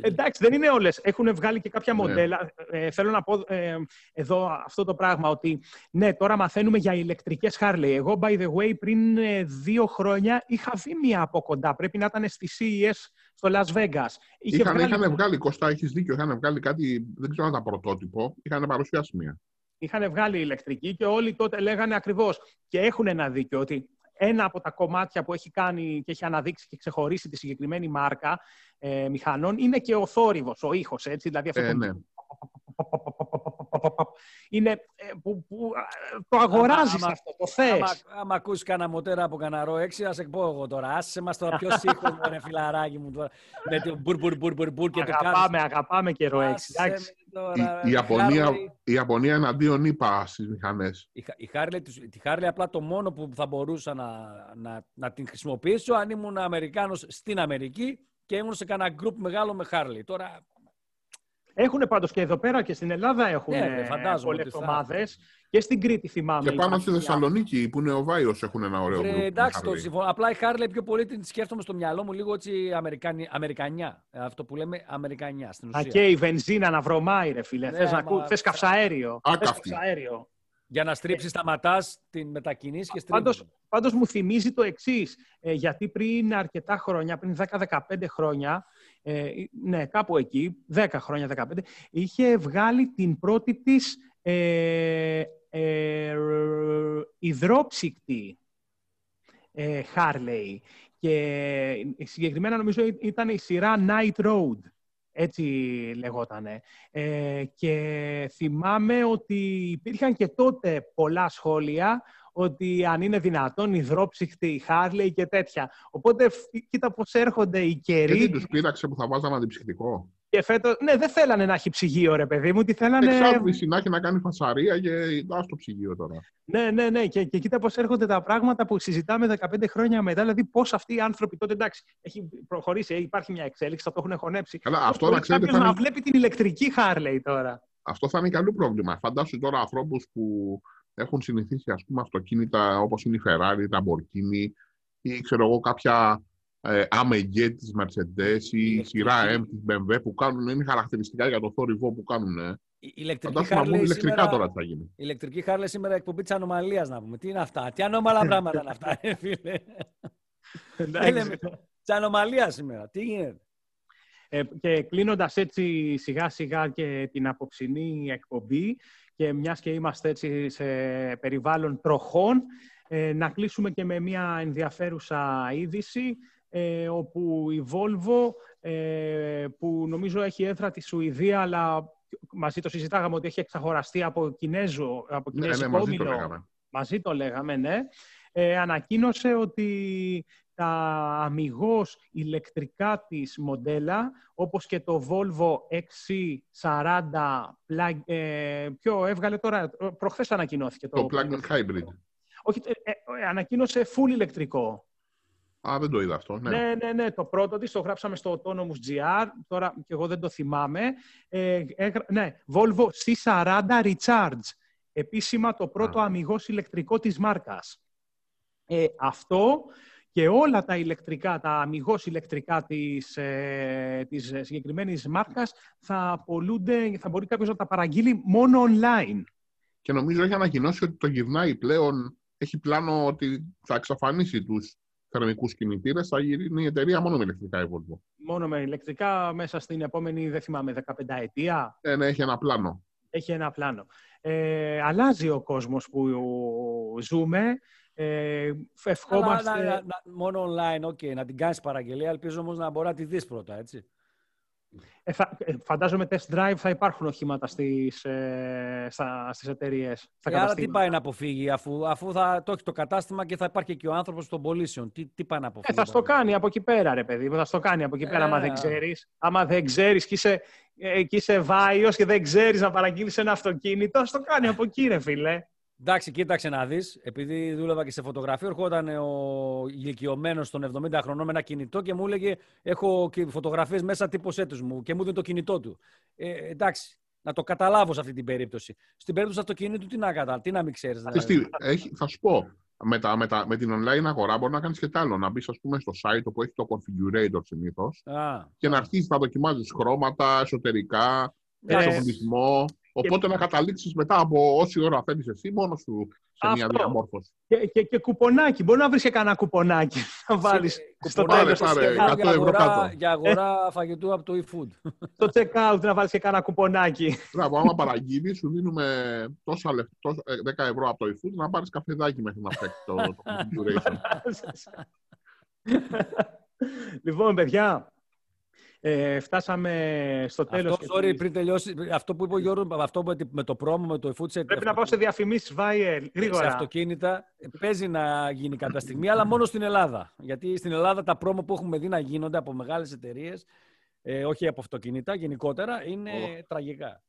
Εντάξει, δεν είναι όλες. Έχουν βγάλει και κάποια ναι. μοντέλα. Ε, θέλω να πω ε, εδώ αυτό το πράγμα ότι ναι, τώρα μαθαίνουμε για ηλεκτρικές Harley. Εγώ, by the way, πριν ε, δύο χρόνια είχα δει μία από κοντά. Πρέπει να ήταν στη CES στο Las Vegas. είχαν, βγάλει... είχαν βγάλει, Κώστα, έχεις δίκιο, είχαν βγάλει κάτι, δεν ξέρω αν ήταν πρωτότυπο, είχαν παρουσιάσει μία. Είχαν βγάλει ηλεκτρική και όλοι τότε λέγανε ακριβώς και έχουν ένα δίκιο ότι ένα από τα κομμάτια που έχει κάνει και έχει αναδείξει και ξεχωρίσει τη συγκεκριμένη μάρκα ε, μηχανών είναι και ο θόρυβος, ο ήχος, έτσι, δηλαδή αυτό ε, το... Ναι είναι ε, που, που το αγοράζεις αυτό, το θες. Άμα, άμα ακούσεις κανένα μοτέρα από κανένα ρο 6, ας εκπώ εγώ τώρα. Άσε μας τώρα πιο σύγχρονο, ρε φιλαράκι μου. Τώρα, με το μπουρ, μπουρ, μπουρ, μπουρ, μπουρ και αγαπάμε, το Αγαπάμε και ρο 6. η, η, Ιαπωνία, η Ιαπωνία εναντίον είπα στις μηχανές. Η, η Harley, τη Harley απλά το μόνο που θα μπορούσα να, να, να την χρησιμοποιήσω αν ήμουν Αμερικάνος στην Αμερική και ήμουν σε κανένα γκρουπ μεγάλο με Harley. Τώρα έχουν πάντως και εδώ πέρα και στην Ελλάδα έχουν ναι, πολλές ομάδες. Και στην Κρήτη θυμάμαι. Και πάνω στη Θεσσαλονίκη που είναι ο Βάιος έχουν ένα ωραίο γκρουπ. Εντάξει, το συμφωνώ. Απλά η Χάρλε πιο πολύ την σκέφτομαι στο μυαλό μου λίγο έτσι Αμερικανι... Αμερικανιά. Αυτό που λέμε Αμερικανιά στην ουσία. Α, και η βενζίνα να βρωμάει, ρε φίλε. Ναι, Θες να ακού... Θες καυσαέριο. καυσαέριο. Για να στρίψεις τα ματά, την μετακινήσει και στρίψει. Πάντως, πάντως μου θυμίζει το εξής. Ε, γιατί πριν αρκετά χρόνια, πριν 10-15 χρόνια, ε, ναι, κάπου εκεί, 10 χρόνια, 15, είχε βγάλει την πρώτη της ε, ε, υδρόψυκτη ε, Harley. Και συγκεκριμένα νομίζω ήταν η σειρά Night Road. Έτσι λεγότανε. Ε, και θυμάμαι ότι υπήρχαν και τότε πολλά σχόλια ότι αν είναι δυνατόν υδρόψυχτη, η Χάρλεϊ και τέτοια. Οπότε κοίτα πώς έρχονται οι καιροί. Και δεν τους πείραξε που θα βάζανε αντιψυχτικό; Και φέτο, ναι, δεν θέλανε να έχει ψυγείο, ρε παιδί μου. Τι θέλανε... Εξάρτηση να έχει να κάνει φασαρία και δά το ψυγείο τώρα. Ναι, ναι, ναι. Και, και κοίτα πώς έρχονται τα πράγματα που συζητάμε 15 χρόνια μετά. Δηλαδή, πώς αυτοί οι άνθρωποι τότε. Εντάξει, έχει προχωρήσει, υπάρχει μια εξέλιξη, θα το έχουν χωνέψει. Καλά, αυτό να ξέρετε. Θα... να βλέπει την ηλεκτρική Χάρλεϊ τώρα. Αυτό θα είναι καλό πρόβλημα. Φαντάσου τώρα ανθρώπους που έχουν συνηθίσει ας πούμε αυτοκίνητα όπως είναι η Ferrari, η Lamborghini ή ξέρω εγώ κάποια ε, AMG της Mercedes ή η σειρά M της BMW που κάνουν, είναι χαρακτηριστικά για το θόρυβο που κάνουν. Ε. Η ηλεκτρική Harley ηλεκτρικά σήμερα, τώρα τι θα γίνει. Η ηλεκτρική Harley σήμερα εκπομπή της ανομαλίας να πούμε. Τι είναι αυτά, τι ανώμαλα πράγματα είναι αυτά, ε, φίλε. Της ανομαλίας σήμερα, τι γίνεται; Ε, και κλείνοντας έτσι σιγά σιγά και την απόψινή εκπομπή, και μιας και είμαστε έτσι σε περιβάλλον τροχών, ε, να κλείσουμε και με μια ενδιαφέρουσα είδηση, ε, όπου η Volvo, ε, που νομίζω έχει έδρα τη Σουηδία, αλλά μαζί το συζητάγαμε ότι έχει εξαγοραστεί από Κινέζο, από ναι, ναι, μαζί το λέγαμε. Μαζί το λέγαμε, ναι. Ε, ανακοίνωσε ότι τα αμυγός ηλεκτρικά της μοντέλα, όπως και το Volvo XC40 plug, ε, ποιο έβγαλε τώρα, προχθές ανακοινώθηκε το... Το plug-in hybrid. Όχι, ε, ε, ανακοίνωσε full ηλεκτρικό. Α, δεν το είδα αυτό. Ναι, ναι, ναι. ναι το πρώτο της το γράψαμε στο Autonomous GR, τώρα και εγώ δεν το θυμάμαι. Ε, ναι, Volvo C40 Recharge. Επίσημα το πρώτο Α. αμυγός ηλεκτρικό της μάρκας. Ε, αυτό και όλα τα ηλεκτρικά, τα αμυγός ηλεκτρικά της, ε, της συγκεκριμένης μάρκας θα απολούνται, θα μπορεί κάποιος να τα παραγγείλει μόνο online. Και νομίζω έχει ανακοινώσει ότι το γυρνάει πλέον, έχει πλάνο ότι θα εξαφανίσει τους θερμικούς κινητήρες, θα γίνει η εταιρεία μόνο με ηλεκτρικά η Volvo. Μόνο με ηλεκτρικά μέσα στην επόμενη, δεν θυμάμαι, 15 ετία; Ναι, ναι, έχει ένα πλάνο. Έχει ένα πλάνο. Ε, αλλάζει ο κόσμος που ζούμε. Ε, ευχόμαστε... μόνο online, okay, να την κάνεις παραγγελία, ελπίζω όμως να μπορεί να τη δεις πρώτα, έτσι. Ε, θα, ε, φαντάζομαι test drive θα υπάρχουν οχήματα στις, ε, στα, στις εταιρείες. Ε, άρα τι πάει να αποφύγει αφού, αφού θα το έχει το κατάστημα και θα υπάρχει και ο άνθρωπος των πωλήσεων. Τι, τι πάει να αποφύγει. Ε, θα στο κάνει από εκεί πέρα ρε παιδί Θα στο κάνει από εκεί πέρα άμα δεν ξέρεις. Άμα δεν ξέρεις και είσαι, ε, και είσαι βάιος και δεν ξέρεις να παραγγείλεις ένα αυτοκίνητο, θα το κάνει από εκεί ρε φίλε. Εντάξει, κοίταξε να δεις. Επειδή δούλευα και σε φωτογραφία, ερχόταν ο ηλικιωμένος των 70 χρονών με ένα κινητό και μου έλεγε: Έχω φωτογραφίες μέσα, τύπωσέ τους μου και μου δίνει το κινητό του. Ε, εντάξει, να το καταλάβω σε αυτή την περίπτωση. Στην περίπτωση του αυτοκίνητου, τι να καταλάβω, τι να μην ξέρεις. Δηλαδή. θα σου πω, με, τα, με, τα, με την online αγορά μπορεί να κάνεις και τ' άλλο. Να μπεις, ας πούμε, στο site που έχει το configurator συνήθως και να αρχίσεις να δοκιμάζεις χρώματα, εσωτερικά, ε, εξοπλισμό. Οπότε να καταλήξεις μετά από όση ώρα θέλει εσύ μόνος σου σε μια διαμόρφωση. Και, και, και κουπονάκι. Μπορεί να βρεις και κανένα κουπονάκι (laughs) να βάλεις στο τέλος. Για αγορά, για αγορά φαγητού από το e-food. (laughs) Στο check-out να βάλεις και κανένα κουπονάκι. Μπράβο, άμα παραγγείλεις, σου δίνουμε τόσα λεφτά, 10 ευρώ από το e-food να πάρεις καφεδάκι μέχρι να φτιάξει το, το (laughs) configuration. λοιπόν, παιδιά, ε, φτάσαμε στο τέλος. Αυτό, sorry, πριν τελειώσει, αυτό που είπε ο Γιώργος, αυτό με το πρόμο, με το eFood Πρέπει να πάω σε διαφημίσεις, Βάιελ, γρήγορα. Σε αυτοκίνητα παίζει να γίνει κάποια στιγμή, αλλά μόνο στην Ελλάδα. Γιατί στην Ελλάδα τα πρόμο που έχουμε δει να γίνονται από μεγάλες εταιρείες, ε, όχι από αυτοκίνητα, γενικότερα, είναι τραγικά.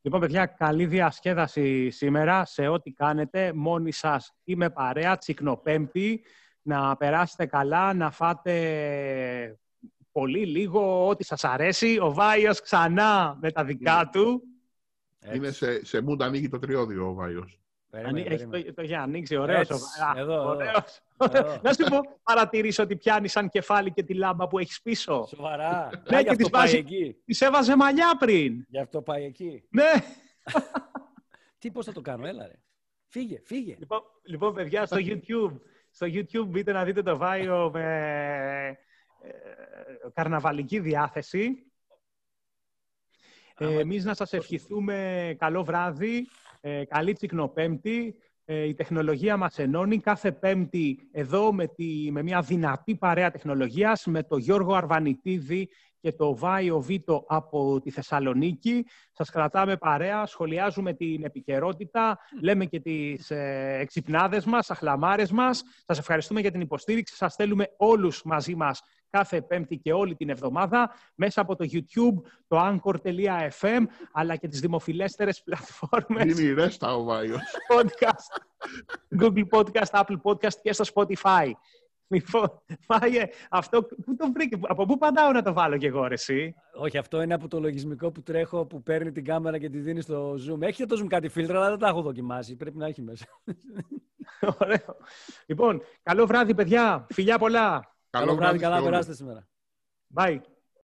Λοιπόν, παιδιά, καλή διασκέδαση σήμερα σε ό,τι κάνετε. Μόνοι σας είμαι παρέα, τσικνοπέμπτη. Να περάσετε καλά, να φάτε πολύ λίγο, ό,τι σας αρέσει. Ο Βάιος ξανά με τα δικά ναι. του. Είναι σε, σε μούντα ανοίγει το τριώδιο ο Βάιος. Έχει το, το έχει ανοίξει, ωραίος. εδώ, ωραίος. Εδώ. (laughs) Να σου πω, παρατηρήσω ότι πιάνει σαν κεφάλι και τη λάμπα που έχεις πίσω. Σοβαρά. Ναι, και της, πάει εκεί. της έβαζε μαλλιά πριν. Γι' αυτό πάει εκεί. Ναι. (laughs) Τι, πώς θα το κάνω, έλα ρε. Φύγε, φύγε. Λοιπόν, λοιπόν παιδιά, στο YouTube, στο YouTube μπείτε να δείτε το Βάιο με ε, καρναβαλική διάθεση. Ε, εμείς να σας ευχηθούμε καλό βράδυ, ε, καλή τσικνοπέμπτη. Ε, η τεχνολογία μας ενώνει κάθε πέμπτη εδώ με, τη, με μια δυνατή παρέα τεχνολογίας με το Γιώργο Αρβανιτίδη και το Βάιο Βίτο από τη Θεσσαλονίκη. Σας κρατάμε παρέα, σχολιάζουμε την επικαιρότητα, λέμε και τις ε, εξυπνάδες μας, αχλαμάρες μας. Σας ευχαριστούμε για την υποστήριξη. Σας θέλουμε όλους μαζί μας κάθε Πέμπτη και όλη την εβδομάδα μέσα από το YouTube, το Anchor.fm, αλλά και τις δημοφιλέστερες πλατφόρμες. Είναι η ρέστα ο Βάιος. Podcast, Google Podcast, Apple Podcast και στο Spotify. Λοιπόν, Φάγε, αυτό πού το βρήκε, από πού παντάω να το βάλω κι εγώ, ρε, εσύ; Όχι, αυτό είναι από το λογισμικό που τρέχω, που παίρνει την κάμερα και τη δίνει στο zoom. Έχει το zoom κάτι φίλτρα, αλλά δεν τα έχω δοκιμάσει. Πρέπει να έχει μέσα. Ωραίο. Λοιπόν, καλό βράδυ, παιδιά. Φιλιά πολλά. Καλό, βράδυ, καλά περάστε σήμερα. Bye.